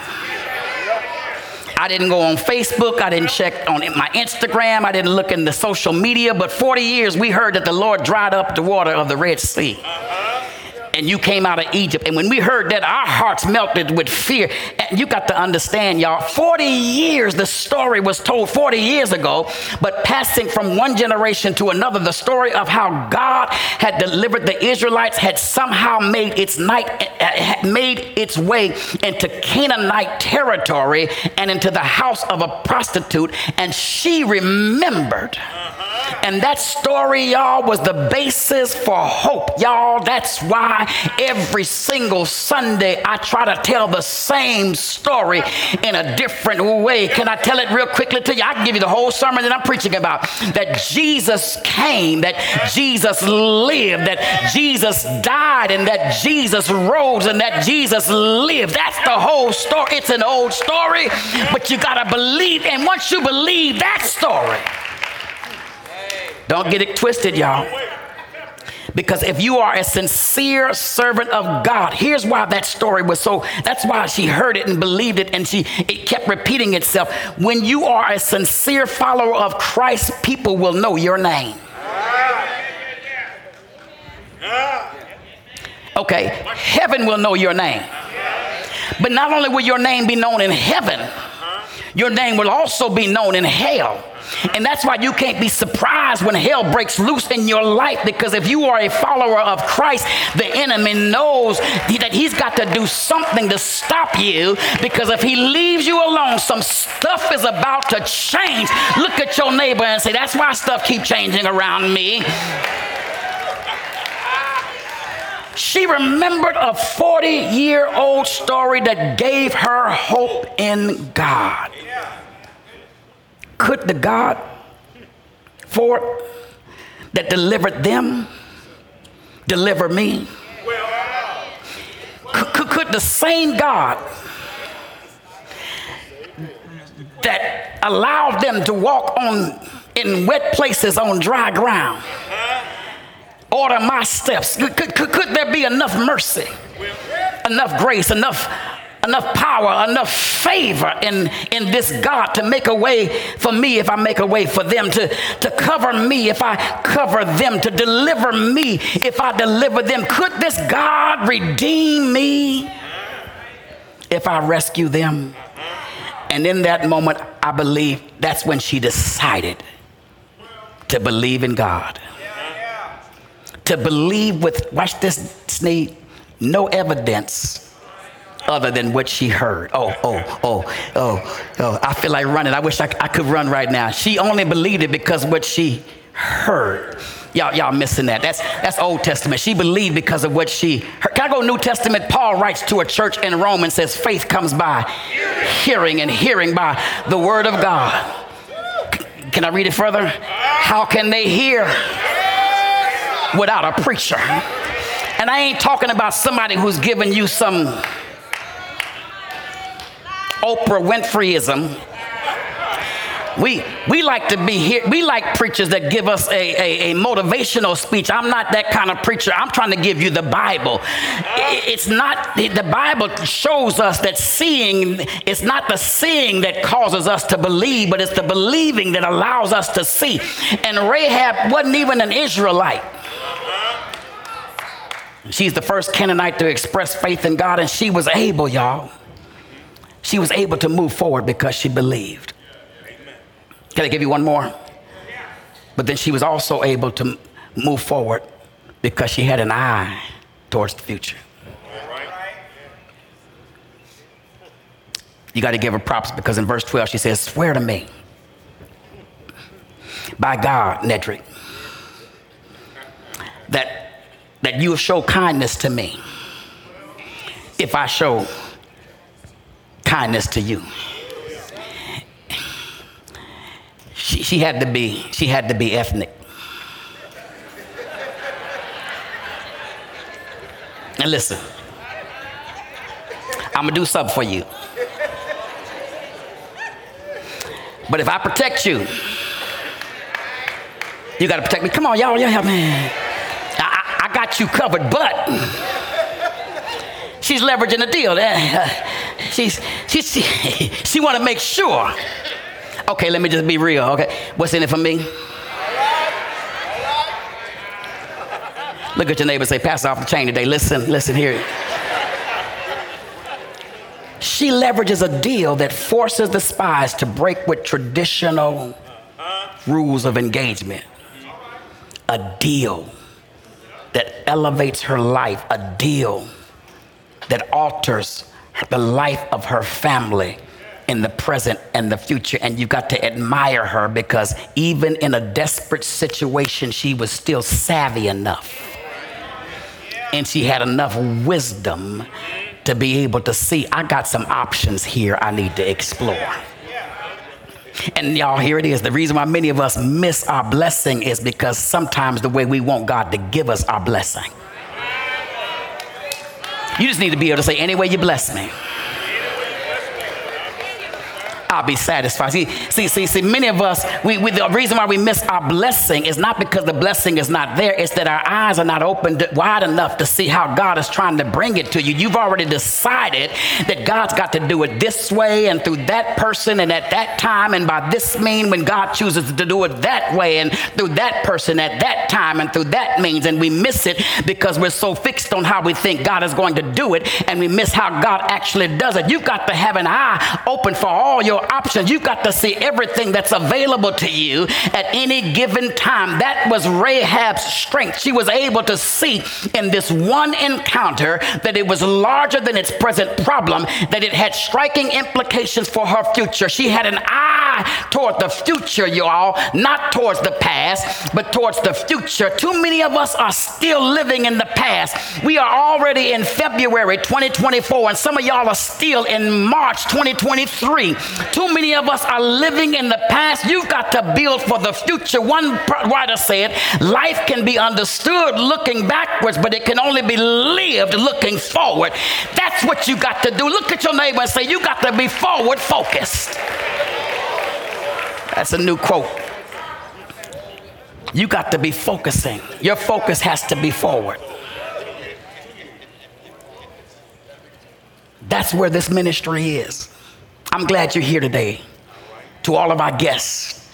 I didn't go on Facebook. I didn't check on my Instagram. I didn't look in the social media. But 40 years, we heard that the Lord dried up the water of the Red Sea and you came out of Egypt. And when we heard that, our hearts melted with fear. And you got to understand, y'all, 40 years the story was told 40 years ago, but passing from one generation to another, the story of how God had delivered the Israelites had somehow made its night made its way into Canaanite territory and into the house of a prostitute, and she remembered. And that story, y'all, was the basis for hope. Y'all, that's why every single Sunday I try to tell the same story in a different way. Can I tell it real quickly to you? I can give you the whole sermon that I'm preaching about. That Jesus came, that Jesus lived, that Jesus died, and that Jesus rose, and that Jesus lived. That's the whole story. It's an old story, but you got to believe. And once you believe that story, don't get it twisted, y'all. Because if you are a sincere servant of God, here's why that story was so, that's why she heard it and believed it and she it kept repeating itself. When you are a sincere follower of Christ, people will know your name. Okay, heaven will know your name. But not only will your name be known in heaven, your name will also be known in hell. And that's why you can't be surprised when hell breaks loose in your life because if you are a follower of Christ, the enemy knows that he's got to do something to stop you because if he leaves you alone, some stuff is about to change. Look at your neighbor and say, That's why stuff keep changing around me. She remembered a 40 year old story that gave her hope in God could the God for that delivered them deliver me? Could, could the same God that allowed them to walk on in wet places on dry ground order my steps? Could, could, could there be enough mercy, enough grace, enough enough power, enough favor in, in this God to make a way for me if I make a way for them, to, to cover me if I cover them, to deliver me if I deliver them. Could this God redeem me if I rescue them? And in that moment, I believe that's when she decided to believe in God. To believe with, watch this, Sneed, no evidence other than what she heard. Oh, oh, oh, oh, oh. I feel like running. I wish I, I could run right now. She only believed it because what she heard. Y'all, y'all missing that. That's that's Old Testament. She believed because of what she heard. Can I go New Testament? Paul writes to a church in Rome and says, faith comes by hearing and hearing by the word of God. Can I read it further? How can they hear without a preacher? And I ain't talking about somebody who's giving you some Oprah Winfreyism. We, we like to be here. We like preachers that give us a, a, a, motivational speech. I'm not that kind of preacher. I'm trying to give you the Bible. It's not, the Bible shows us that seeing, it's not the seeing that causes us to believe, but it's the believing that allows us to see. And Rahab wasn't even an Israelite. She's the first Canaanite to express faith in God, and she was able, y'all she was able to move forward because she believed. Can I give you one more? But then she was also able to move forward because she had an eye towards the future. You got to give her props because in verse 12 she says, Swear to me by God, Nedrick, that, that you will show kindness to me if I show kindness to you. She, she had to be, she had to be ethnic. And listen, I'm gonna do something for you. But if I protect you, you gotta protect me. Come on, y'all, yeah, man. Got you covered, but she's leveraging the deal. Uh, she's, she, she, she want to make sure. Okay, let me just be real. Okay, what's in it for me? Look at your neighbor say, pass off the chain today. Listen, listen here. She leverages a deal that forces the spies to break with traditional rules of engagement. A deal that elevates her life, a deal that alters the life of her family in the present and the future. And you've got to admire her because even in a desperate situation, she was still savvy enough. And she had enough wisdom to be able to see I got some options here I need to explore. And y'all, here it is. The reason why many of us miss our blessing is because sometimes the way we want God to give us our blessing. You just need to be able to say, any way you bless me. I'll be satisfied. See, see, see, see many of us, we, we, the reason why we miss our blessing is not because the blessing is not there, it's that our eyes are not opened wide enough to see how God is trying to bring it to you. You've already decided that God's got to do it this way and through that person and at that time and by this mean when God chooses to do it that way and through that person at that time and through that means. And we miss it because we're so fixed on how we think God is going to do it and we miss how God actually does it. You've got to have an eye open for all your your options. You've got to see everything that's available to you at any given time. That was Rahab's strength. She was able to see in this one encounter that it was larger than its present problem, that it had striking implications for her future. She had an eye toward the future, y'all, not towards the past, but towards the future. Too many of us are still living in the past. We are already in February 2024, and some of y'all are still in March 2023. Too many of us are living in the past. You've got to build for the future. One writer said, Life can be understood looking backwards, but it can only be lived looking forward. That's what you got to do. Look at your neighbor and say, You got to be forward focused. That's a new quote. You got to be focusing. Your focus has to be forward. That's where this ministry is. I'm glad you're here today. To all of our guests,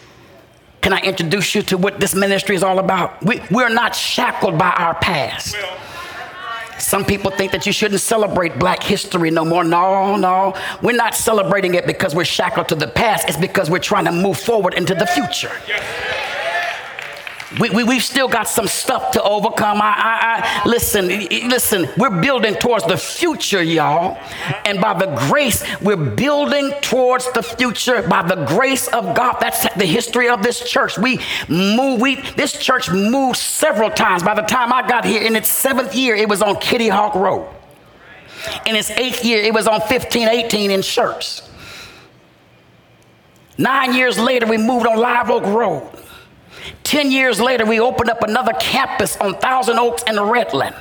can I introduce you to what this ministry is all about? We, we're not shackled by our past. Some people think that you shouldn't celebrate black history no more. No, no. We're not celebrating it because we're shackled to the past. It's because we're trying to move forward into the future. We, we, we've still got some stuff to overcome. I, I, I, listen, listen, we're building towards the future, y'all. And by the grace, we're building towards the future by the grace of God. That's the history of this church. We move, we, this church moved several times. By the time I got here in its seventh year, it was on Kitty Hawk Road. In its eighth year, it was on 1518 in Schertz. Nine years later, we moved on Live Oak Road. 10 years later, we opened up another campus on Thousand Oaks and Redland.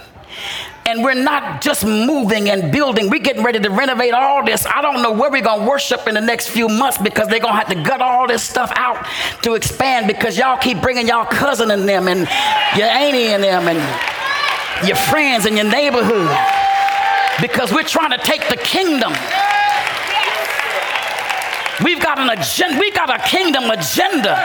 And we're not just moving and building, we're getting ready to renovate all this. I don't know where we're to worship in the next few months because they're to have to gut all this stuff out to expand because y'all keep bringing y'all cousin and them and your auntie and them and your friends and your neighborhood because we're trying to take the kingdom. We've got an agenda, we got a kingdom agenda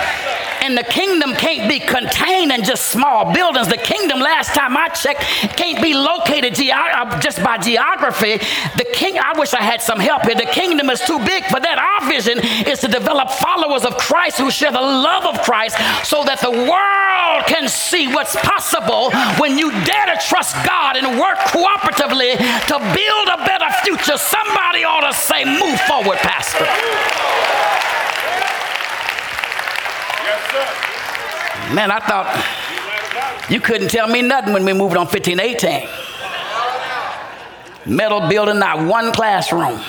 and the kingdom can't be contained in just small buildings. The kingdom, last time I checked, can't be located ge- uh, just by geography. The king, I wish I had some help here. The kingdom is too big for that. Our vision is to develop followers of Christ who share the love of Christ so that the world can see what's possible when you dare to trust God and work cooperatively to build a better future. Somebody ought to say, Move forward, Pastor. Man, I thought you couldn't tell me nothing when we moved on 1518. Metal building, not one classroom.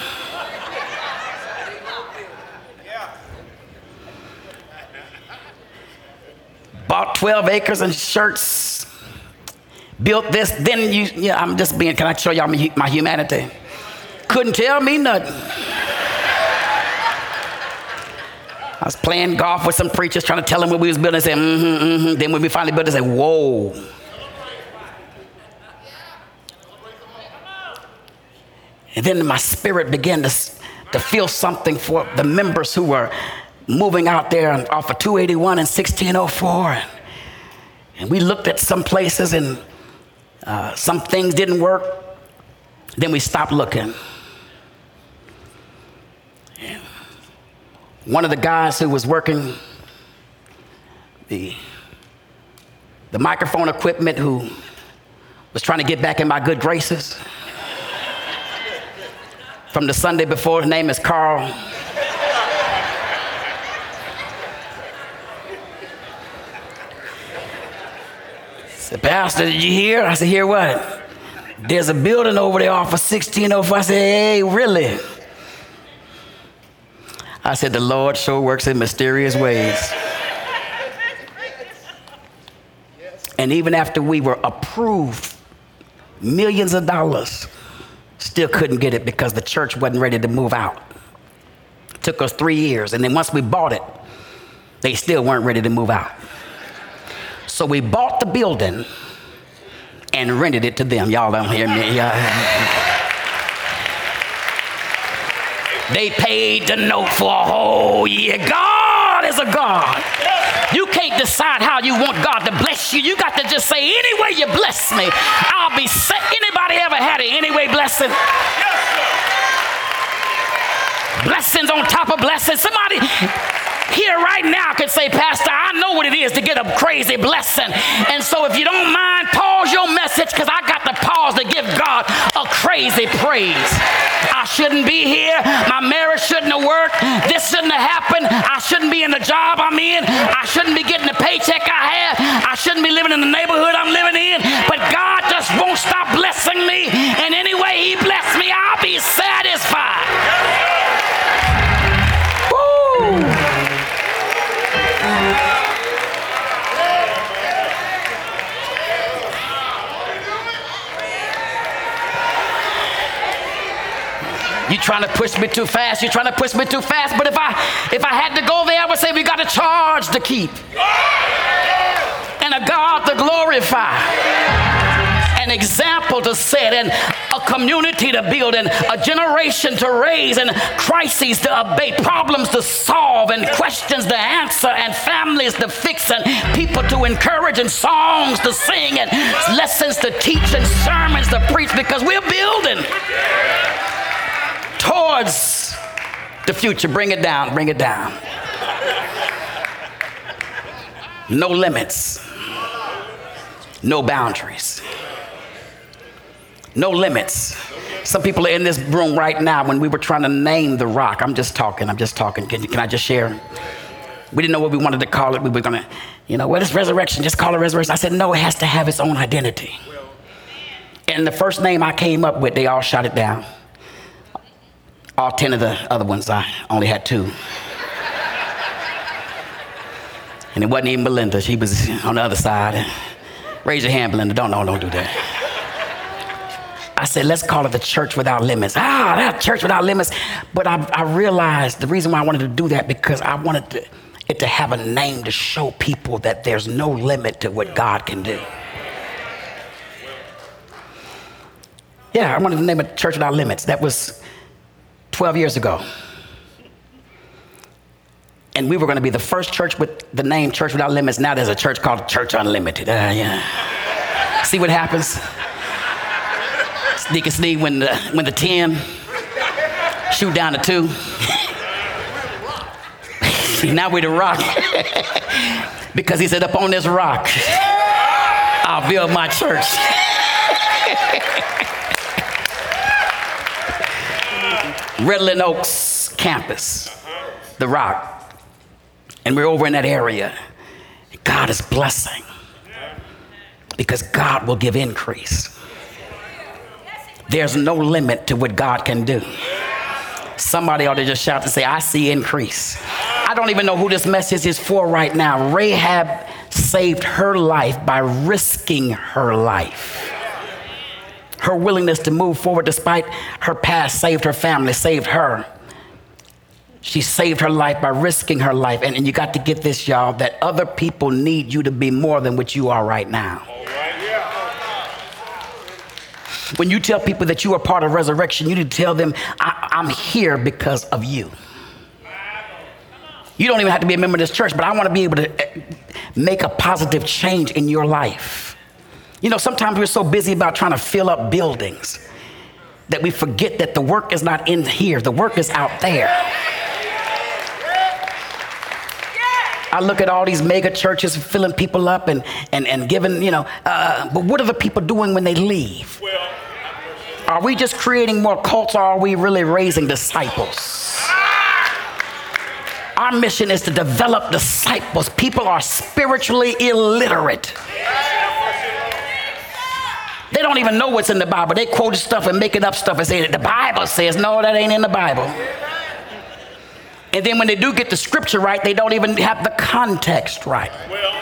Bought 12 acres and Schertz. Built this, then you, yeah, I'm just being, can I show y'all my, my humanity? Couldn't tell me nothing. I was playing golf with some preachers trying to tell them what we was building. Said, mm-hmm, mm-hmm. Then when we finally built it, said, whoa. And then my spirit began to, to feel something for the members who were moving out there off of 281 and 1604. And, and we looked at some places and uh, some things didn't work. Then we stopped looking. One of the guys who was working the, the microphone equipment who was trying to get back in my good graces from the Sunday before, his name is Carl. said, Pastor, did you hear? I said, hear what? There's a building over there off of 1604. I said, hey, really? I said, The Lord sure works in mysterious ways. And even after we were approved millions of dollars, still couldn't get it because the church wasn't ready to move out. It took us three years. And then once we bought it, they still weren't ready to move out. So we bought the building and rented it to them. Y'all don't hear me. They paid the note for a whole year. God is a God. You can't decide how you want God to bless you. You got to just say, any way you bless me, I'll be set. Anybody ever had an anyway blessing? Blessings on top of blessings. Somebody here right now I could say, Pastor, I know what it is to get a crazy blessing. And so if you don't mind, pause your message because I got to pause to give God a crazy praise. I shouldn't be here. My marriage shouldn't have worked. This shouldn't have happened. I shouldn't be in the job I'm in. I shouldn't be getting the paycheck I have. I shouldn't be living in the neighborhood I'm living in. But God just won't stop blessing me. And anyway He bless me, I'll be satisfied. You trying to push me too fast? You're trying to push me too fast? But if I if I had to go there, I would say we got a charge to keep. And a God to glorify. An example to set and a community to build and a generation to raise and crises to abate, problems to solve and questions to answer and families to fix and people to encourage and songs to sing and lessons to teach and sermons to preach because we're building towards the future. Bring it down, bring it down. No limits, no boundaries, no limits. Some people are in this room right now when we were trying to name the rock. I'm just talking, I'm just talking. Can, can I just share? We didn't know what we wanted to call it. We were going to, you know, what is resurrection? Just call it resurrection. I said, no, it has to have its own identity. And the first name I came up with, they all shot it down. All 10 of the other ones, I only had two. and it wasn't even Belinda. She was on the other side. Raise your hand, Belinda. Don't, no, don't do that. I said, let's call it the church without limits. Ah, that church without limits. But I, I realized the reason why I wanted to do that because I wanted to, it to have a name to show people that there's no limit to what God can do. Yeah, I wanted to name it Church Without Limits. That was 12 years ago. And we were going to be the first church with the name Church Without Limits. Now there's a church called Church Unlimited. Uh, yeah. See what happens? Deacon Sneed, when the, when the 10 shoot down to 2. now we're the rock. because he said, Up on this rock, I'll build my church. Redland Oaks campus, The Rock. And we're over in that area. God is blessing because God will give increase. There's no limit to what God can do. Somebody ought to just shout and say, I see increase. I don't even know who this message is for right now. Rahab saved her life by risking her life. Her willingness to move forward despite her past saved her family, saved her. She saved her life by risking her life. And, and you got to get this, y'all, that other people need you to be more than what you are right now. When you tell people that you are part of resurrection, you need to tell them, I, am here because of you. You don't even have to be a member of this church, but I want to be able to eh, make a positive change in your life. You know, sometimes we're so busy about trying to fill up buildings that we forget that the work is not in here, the work is out there. I look at all these mega churches filling people up and, and, and giving, you know, uh, but what are the people doing when they leave? Are we just creating more cults or are we really raising disciples? Our mission is to develop disciples. People are spiritually illiterate. They don't even know what's in the Bible. They quote stuff and making up stuff and say that the Bible says, no, that ain't in the Bible. And then when they do get the scripture right, they don't even have the context right. Well,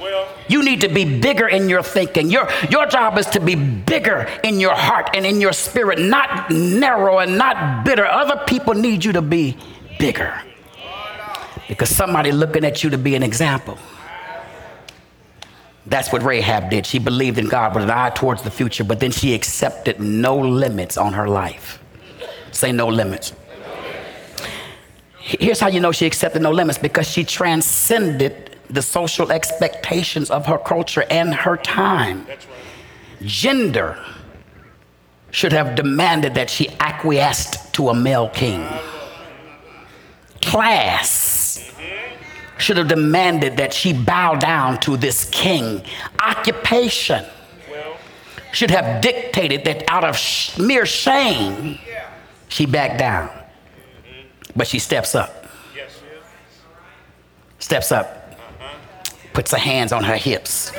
well. You need to be bigger in your thinking. Your, your job is to be bigger in your heart and in your spirit, not narrow and not bitter. Other people need you to be bigger because somebody looking at you to be an example. That's what Rahab did. She believed in God with an eye towards the future, but then she accepted no limits on her life. Say no limits. Here's how you know she accepted no limits because she transcended the social expectations of her culture and her time. Gender should have demanded that she acquiesced to a male king. Class should have demanded that she bow down to this king. Occupation should have dictated that out of mere shame, she backed down. But she steps up. Steps up. Puts her hands on her hips.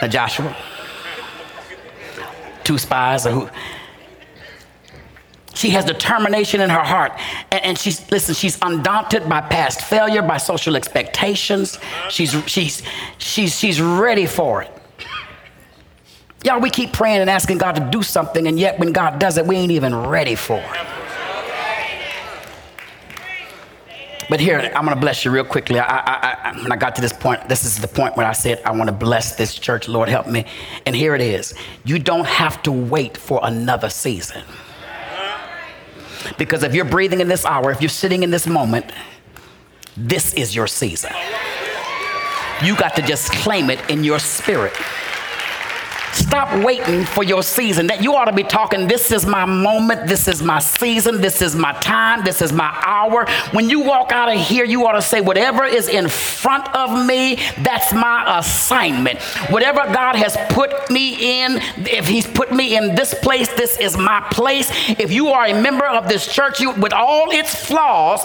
Now, Joshua, two spies or who she has determination in her heart. And, and, she's, listen, she's undaunted by past failure, by social expectations. She's, she's, she's, she's ready for it. Y'all, we keep praying and asking God to do something, and yet when God does it, we ain't even ready for it. But here, I'm going to bless you real quickly. I, I, I, when I got to this point, this is the point where I said, I want to bless this church. Lord, help me. And here it is. You don't have to wait for another season. Because if you're breathing in this hour, if you're sitting in this moment, this is your season. You got to just claim it in your spirit. Stop waiting for your season. That you ought to be talking, this is my moment, this is my season, this is my time, this is my hour. When you walk out of here, you ought to say, whatever is in front of me, that's my assignment. Whatever God has put me in, if He's put me in this place, this is my place. If you are a member of this church, you, with all its flaws,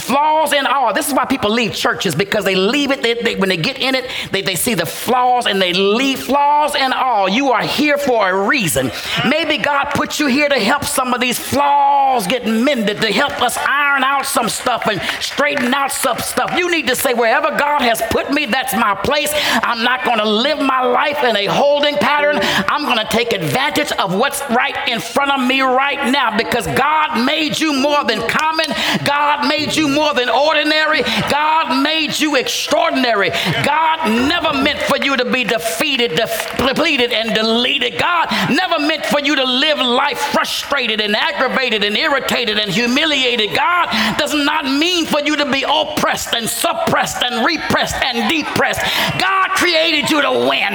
flaws and all, this is why people leave churches because they leave it, they, they, when they get in it, they, they see the flaws and they leave flaws and all all, you are here for a reason. Maybe God put you here to help some of these flaws get mended, to help us iron out some stuff and straighten out some stuff. You need to say, wherever God has put me, that's my place. I'm not going to live my life in a holding pattern. I'm going to take advantage of what's right in front of me right now because God made you more than common. God made you more than ordinary. God made you extraordinary. God never meant for you to be defeated, and deleted. God never meant for you to live life frustrated and aggravated and irritated and humiliated. God does not mean for you to be oppressed and suppressed and repressed and depressed. God created you to win.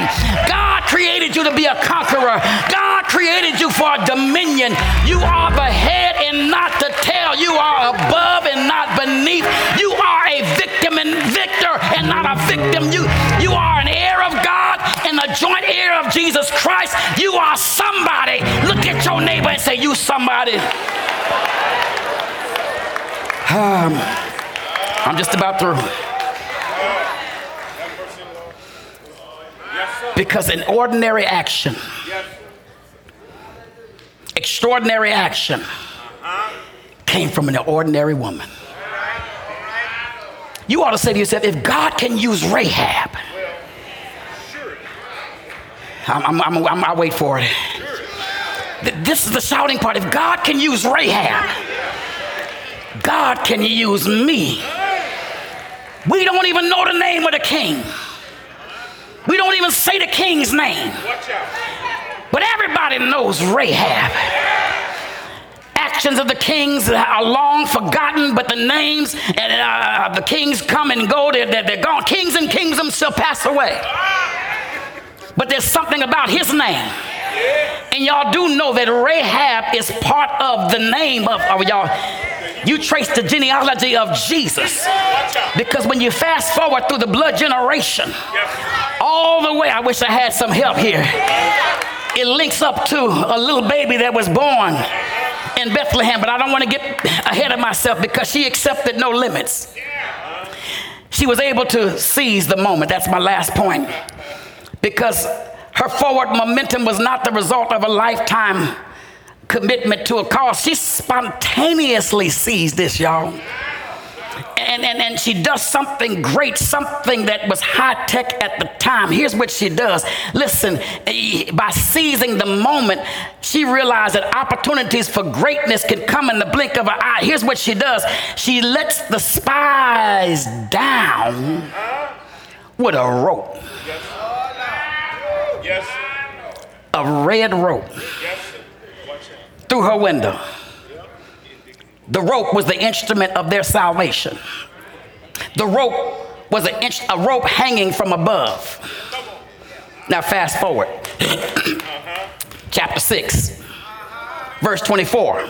God created you to be a conqueror. God created you for dominion. You are the head and not the tail. You are above and not beneath. You are a victim and victor and not a victim. You, you are heir of God and a joint heir of Jesus Christ, you are somebody. Look at your neighbor and say, You somebody. Um, I'm just about through. Because an ordinary action, extraordinary action, came from an ordinary woman. You ought to say to yourself, if God can use Rahab, I'm, I'm, I'm, I'll wait for it. This is the shouting part. If God can use Rahab, God can use me. We don't even know the name of the king. We don't even say the king's name. But everybody knows Rahab. Actions of the kings are long forgotten, but the names and uh, the kings come and go. They're, they're, they're gone. Kings and kingdoms shall pass away. But there's something about his name. And y'all do know that Rahab is part of the name of, of y'all. You trace the genealogy of Jesus. Because when you fast forward through the blood generation, all the way, I wish I had some help here. It links up to a little baby that was born in Bethlehem, but I don't want to get ahead of myself because she accepted no limits. She was able to seize the moment. That's my last point. Because her forward momentum was not the result of a lifetime commitment to a cause. She spontaneously sees this, y'all. And, and, and she does something great, something that was high tech at the time. Here's what she does. Listen, by seizing the moment, she realized that opportunities for greatness could come in the blink of an eye. Here's what she does she lets the spies down with a rope. A red rope through her window. The rope was the instrument of their salvation. The rope was an inch, a rope hanging from above. Now, fast forward. Chapter 6, verse 24.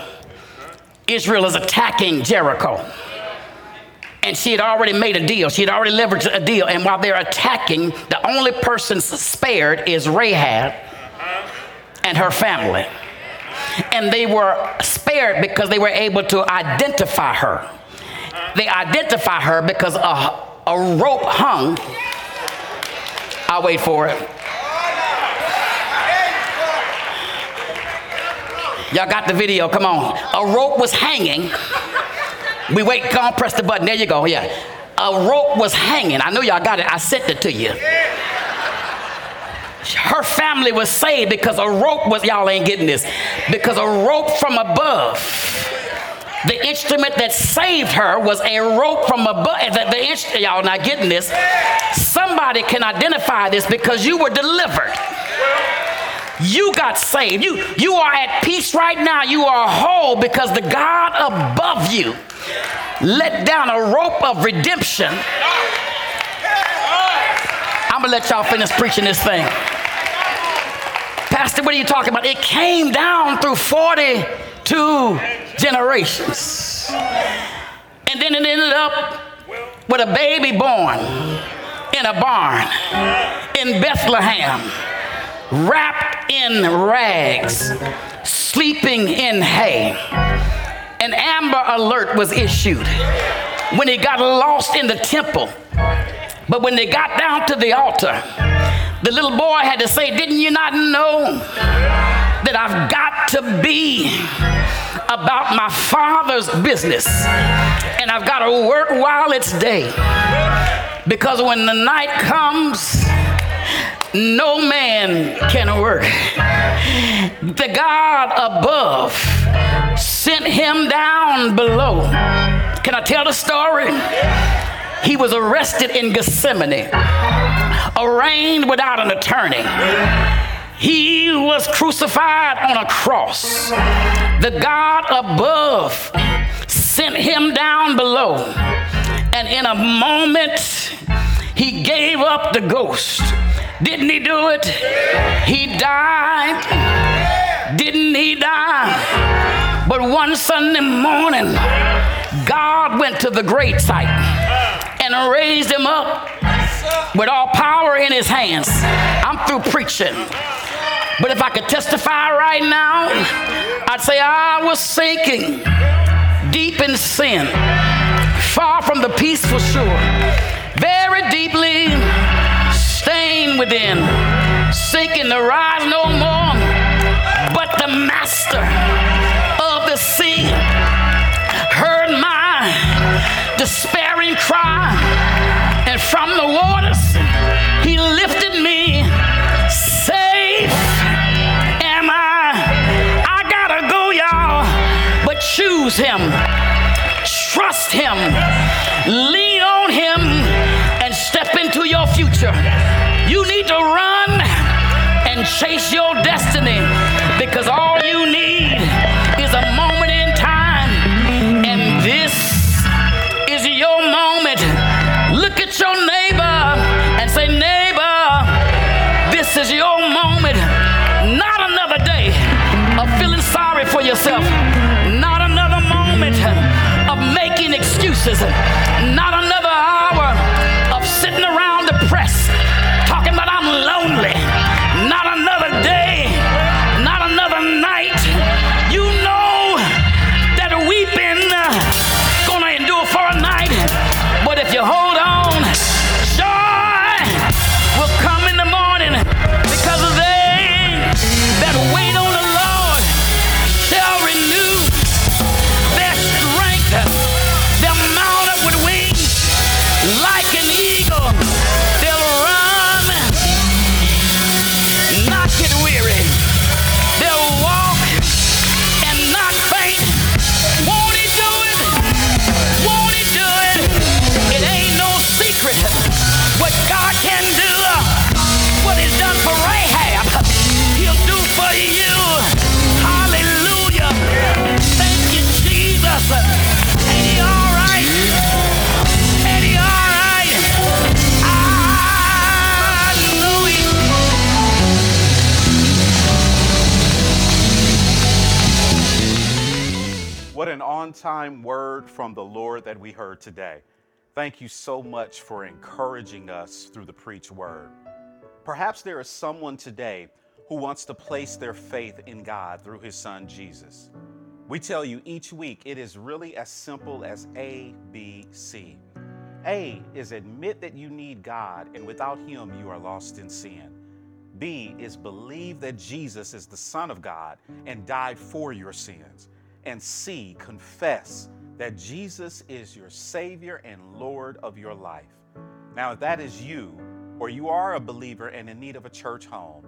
Israel is attacking Jericho. And she had already made a deal. She had already leveraged a deal. And while they're attacking, the only person spared is Rahab and her family and they were spared because they were able to identify her. They identify her because a, a rope hung. I'll wait for it. Y'all got the video, come on. A rope was hanging. We wait, come on, press the button. There you go, yeah. A rope was hanging. I know y'all got it. I sent it to you her family was saved because a rope was, y'all ain't getting this, because a rope from above. The instrument that saved her was a rope from above. The, the y'all not getting this. Somebody can identify this because you were delivered. You got saved. You, you are at peace right now. You are whole because the God above you let down a rope of redemption. I'm gonna let y'all finish preaching this thing. Pastor, what are you talking about? It came down through 42 generations. And then it ended up with a baby born in a barn in Bethlehem, wrapped in rags, sleeping in hay. An amber alert was issued when he got lost in the temple. But when they got down to the altar, the little boy had to say, Didn't you not know that I've got to be about my father's business? And I've got to work while it's day. Because when the night comes, no man can work. The God above sent him down below. Can I tell the story? He was arrested in Gethsemane arraigned without an attorney. He was crucified on a cross. The God above sent him down below. And in a moment, he gave up the ghost. Didn't he do it? He died. Didn't he die? But one Sunday morning, God went to the great site and raised him up with all power in his hands. I'm through preaching. But if I could testify right now, I'd say I was sinking deep in sin, far from the peaceful shore, very deeply stained within, sinking to rise no more. But the master of the sea heard my despairing cry, and from the waters he lifted me. Safe am I. I gotta go, y'all, but choose him, trust him, lean on him, and step into your future. You need to run and chase your destiny because all you need. Excuses. What an on time word from the Lord that we heard today. Thank you so much for encouraging us through the preach word. Perhaps there is someone today who wants to place their faith in God through his son Jesus. We tell you each week it is really as simple as A, B, C. A is admit that you need God and without him you are lost in sin. B is believe that Jesus is the Son of God and died for your sins. And C, confess that Jesus is your Savior and Lord of your life. Now, if that is you, or you are a believer and in need of a church home,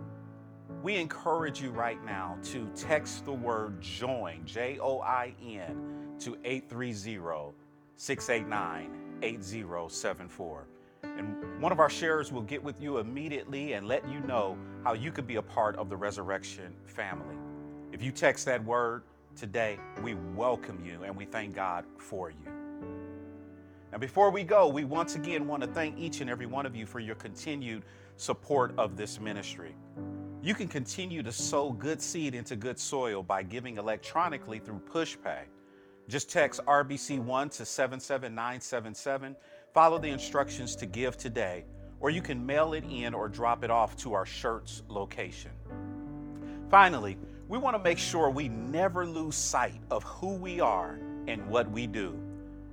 we encourage you right now to text the word JOIN, J O I N, to 830 689 8074. And one of our sharers will get with you immediately and let you know how you could be a part of the resurrection family. If you text that word today, we welcome you and we thank God for you. Now, before we go, we once again want to thank each and every one of you for your continued support of this ministry. You can continue to sow good seed into good soil by giving electronically through PushPay. Just text RBC1 to 77977, follow the instructions to give today, or you can mail it in or drop it off to our Schertz location. Finally, we want to make sure we never lose sight of who we are and what we do.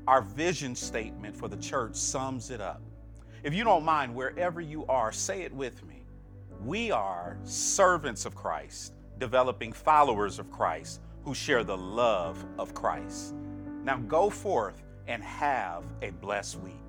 Our vision statement for the church sums it up. If you don't mind, wherever you are, say it with me. We are servants of Christ, developing followers of Christ who share the love of Christ. Now go forth and have a blessed week.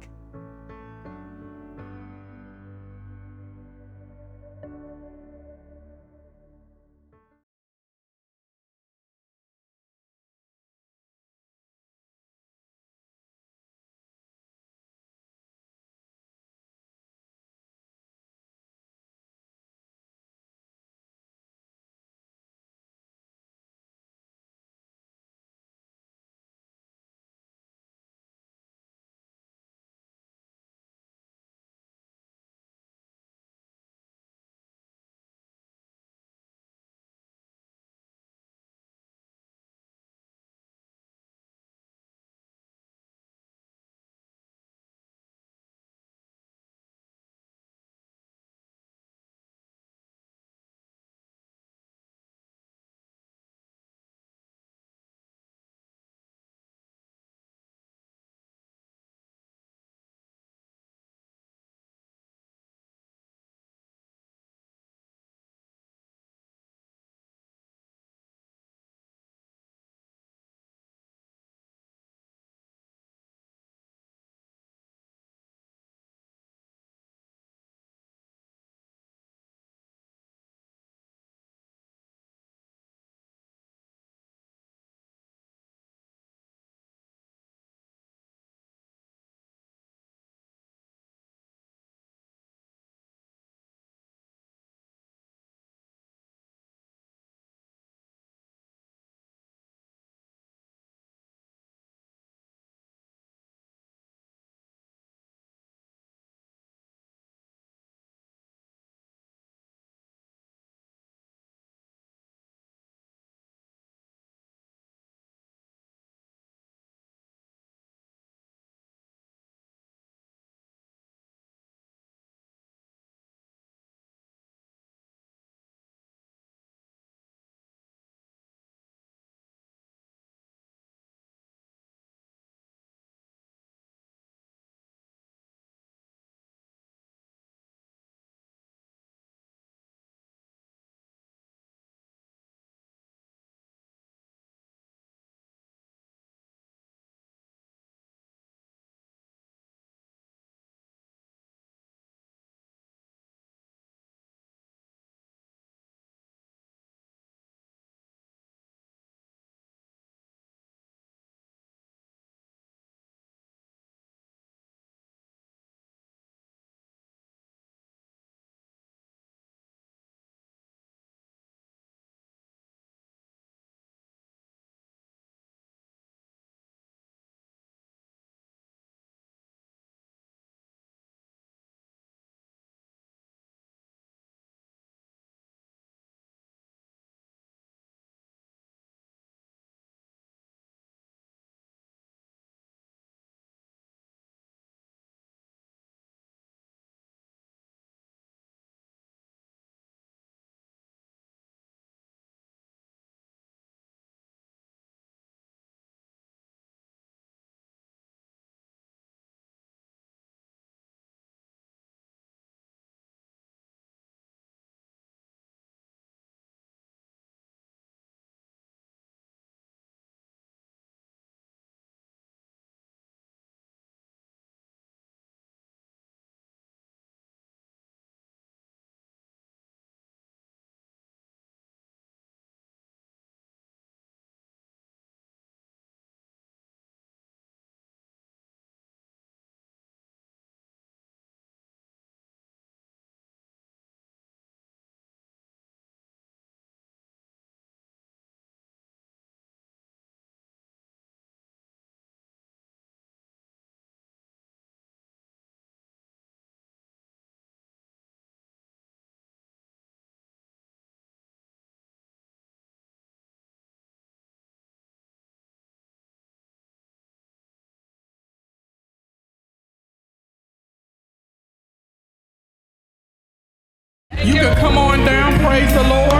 You can come on down. Praise the Lord.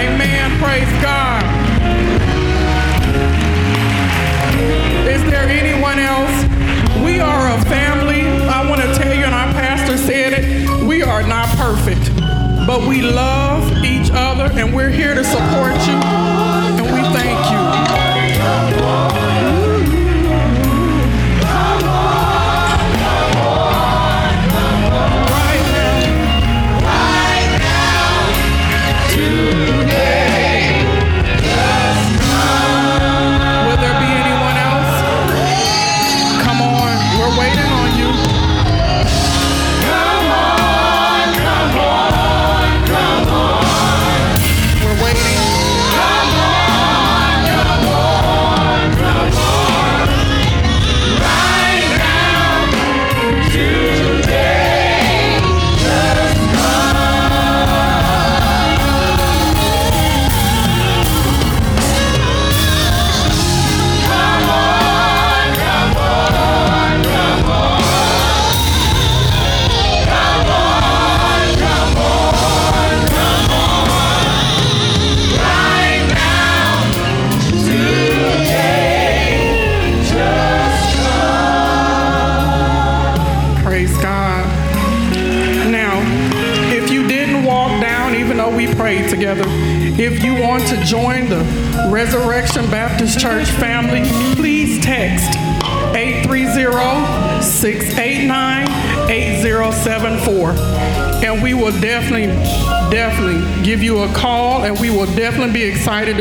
Amen. Praise God. Is there anyone else? We are a family. I want to tell you, and our pastor said it, we are not perfect, but we love each other and we're here to support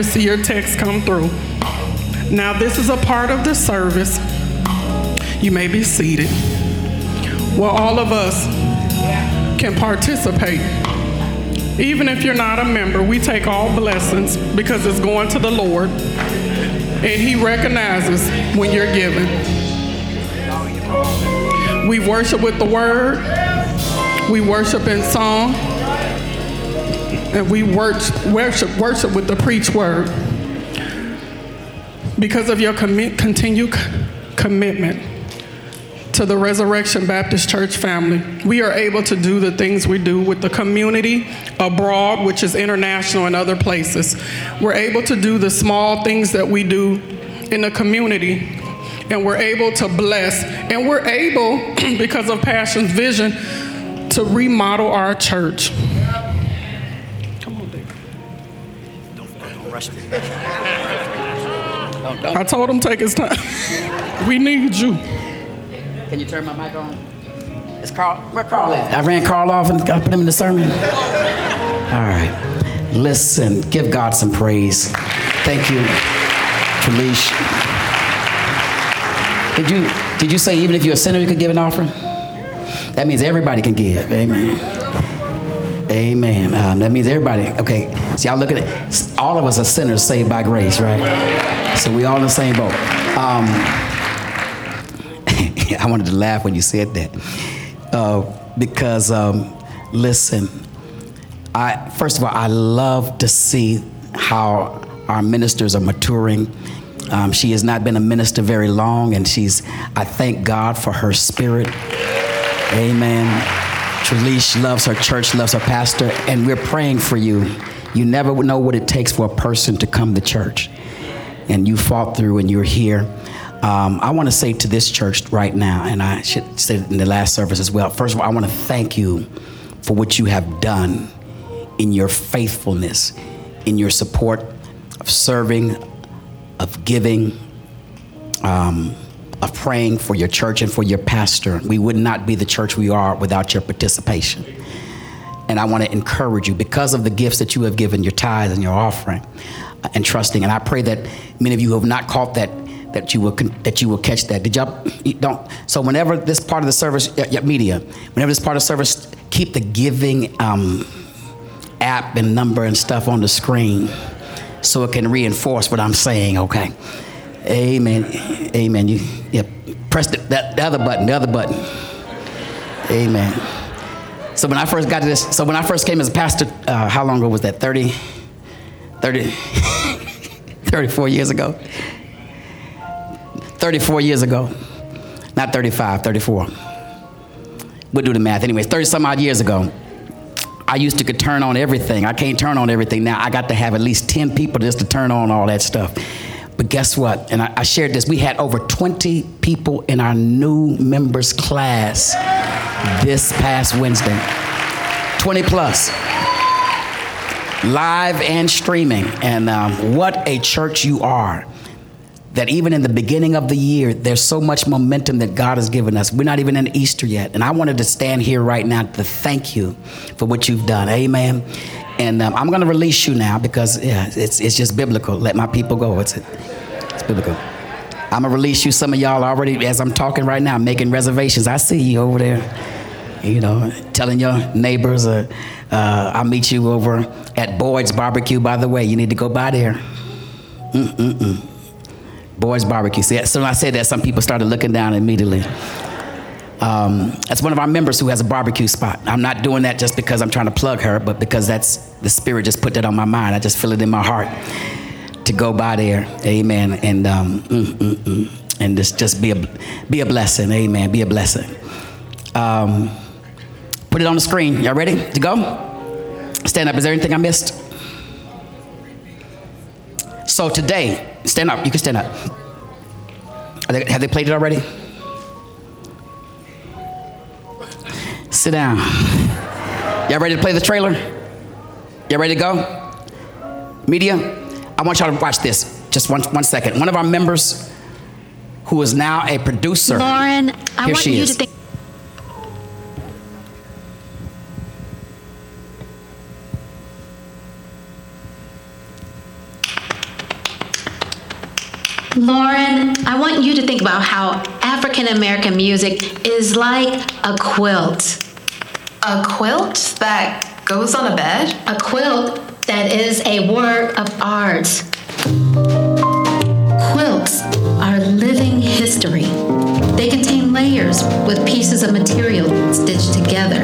see your text come through. Now, this is a part of the service. You may be seated. Well, all of us can participate. Even if you're not a member, we take all blessings because it's going to the Lord. And He recognizes when you're giving. We worship with the word, we worship in song, and we worship, worship, with the preach word. Because of your commi- continued commitment to the Resurrection Baptist Church family, we are able to do the things we do with the community abroad, which is international and other places. We're able to do the small things that we do in the community, and we're able to bless, and we're able, because of Passion's vision, to remodel our church. I told him take his time. we need you. Can you turn my mic on? It's Carl. Where Carl at? I ran Carl off and I put him in the sermon. All right. Listen, give God some praise. Thank you, Felicia. Did you did you say even if you're a sinner you could give an offering? That means everybody can give. Amen. Amen. Um, that means everybody. Okay. See, y'all look at it. All of us are sinners saved by grace, right? So we all in the same boat. Um, I wanted to laugh when you said that. Uh, because, um, listen, I, first of all, I love to see how our ministers are maturing. Um, she has not been a minister very long, and she's, I thank God for her spirit. Amen. Trelish loves her church, loves her pastor, and we're praying for you. You never know what it takes for a person to come to church. And you fought through and you're here. Um, I want to say to this church right now, and I should say it in the last service as well. First of all, I want to thank you for what you have done in your faithfulness, in your support of serving, of giving, um, of praying for your church and for your pastor. We would not be the church we are without your participation. And I want to encourage you because of the gifts that you have given, your tithes and your offering, and trusting. And I pray that many of you have not caught that, that you will that you will catch that. Did y'all don't? So whenever this part of the service, media, whenever this part of service, keep the giving um, app and number and stuff on the screen, so it can reinforce what I'm saying. Okay. Amen. Amen. You yeah, press the, that the other button. The other button. Amen. So when I first got to this, so when I first came as a pastor, uh, how long ago was that? 30, 30, 34 years ago? 34 years ago. Not 35, 34. we'll do the math. Anyways, 30 some odd years ago, I used to could turn on everything. I can't turn on everything now. I got to have at least 10 people just to turn on all that stuff. But guess what? And I, I shared this. We had over 20 people in our new members class this past Wednesday. 20 plus. Live and streaming. And um, what a church you are that even in the beginning of the year, there's so much momentum that God has given us. We're not even in Easter yet. And I wanted to stand here right now to thank you for what you've done. Amen. And um, I'm going to release you now because yeah, it's, it's just biblical. Let my people go. It's, it's biblical. I'm going to release you. Some of y'all already, as I'm talking right now, making reservations. I see you over there, you know, telling your neighbors, uh, uh, I'll meet you over at Boyd's Barbecue, by the way. You need to go by there. Mm-mm-mm. Boyd's Barbecue. See, so when I said that, some people started looking down immediately. Um, that's one of our members who has a barbecue spot. I'm not doing that just because I'm trying to plug her, but because that's the Spirit just put that on my mind. I just feel it in my heart to go by there. Amen. And um, mm, mm, mm. and just just be a be a blessing. Amen. Be a blessing. Um, put it on the screen. Y'all ready to go? Stand up. Is there anything I missed? So today, stand up. You can stand up. They, have they played it already? Sit down. Y'all ready to play the trailer? Y'all ready to go? Media, I want y'all to watch this. Just one, one second. One of our members, who is now a producer. Lauren, I want you is. to think. Lauren, I want you to think about how African American music is like a quilt. A quilt that goes on a bed? A quilt that is a work of art. Quilts are living history. They contain layers with pieces of material stitched together.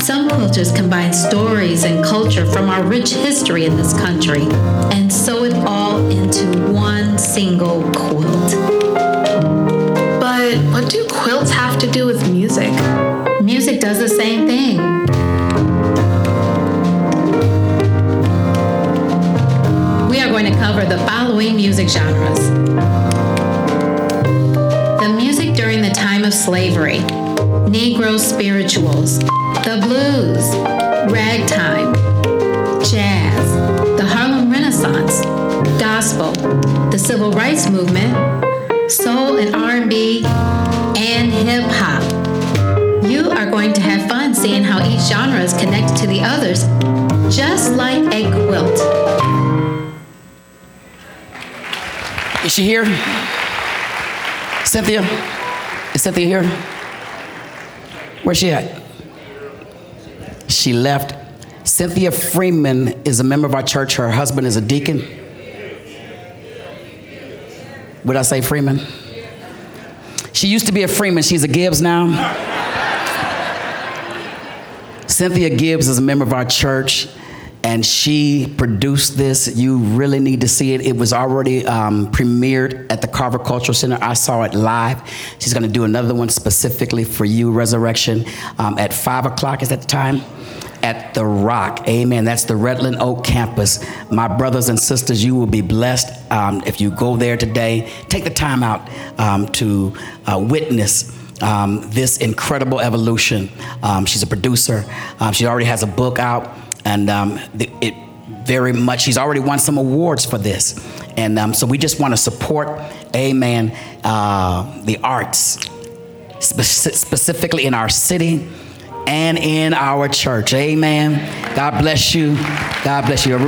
Some quilters combine stories and culture from our rich history in this country and sew it all into single quilt. But what do quilts have to do with music? Music does the same thing. We are going to cover the following music genres. The music during the time of slavery, Negro spirituals, the blues, ragtime, jazz, the Harlem Renaissance, gospel, the civil rights movement, soul and R&B, and hip hop. You are going to have fun seeing how each genre is connected to the others, just like a quilt. Is she here? Cynthia? Is Cynthia here? Where's she at? She left. Cynthia Freeman is a member of our church. Her husband is a deacon. Would I say Freeman? She used to be a Freeman. She's a Gibbs now. Cynthia Gibbs is a member of our church, and she produced this. You really need to see it. It was already um, premiered at the Carver Cultural Center. I saw it live. She's going to do another one specifically for you, Resurrection, um, at 5 o'clock. Is that the time? At the Rock. Amen. That's the Redland Oak campus. My brothers and sisters, you will be blessed um, if you go there today. Take the time out um, to uh, witness um, this incredible evolution. Um, she's a producer. Um, she already has a book out, and um, the, it very much. She's already won some awards for this, and um, so we just want to support, Amen, uh, the arts, spe- specifically in our city and in our church. Amen. God bless you. God bless you.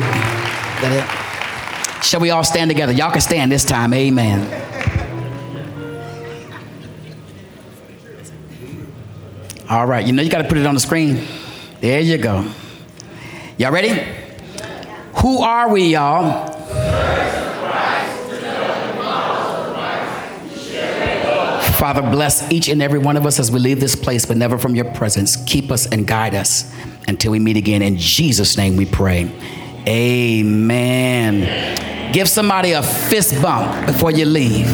Shall we all stand together? Y'all can stand this time. Amen. All right, you know you got to put it on the screen. There you go. Y'all ready? Who are we, y'all? Father, bless each and every one of us as we leave this place, but never from your presence. Keep us and guide us until we meet again. In Jesus' name we pray. Amen. Give somebody a fist bump before you leave.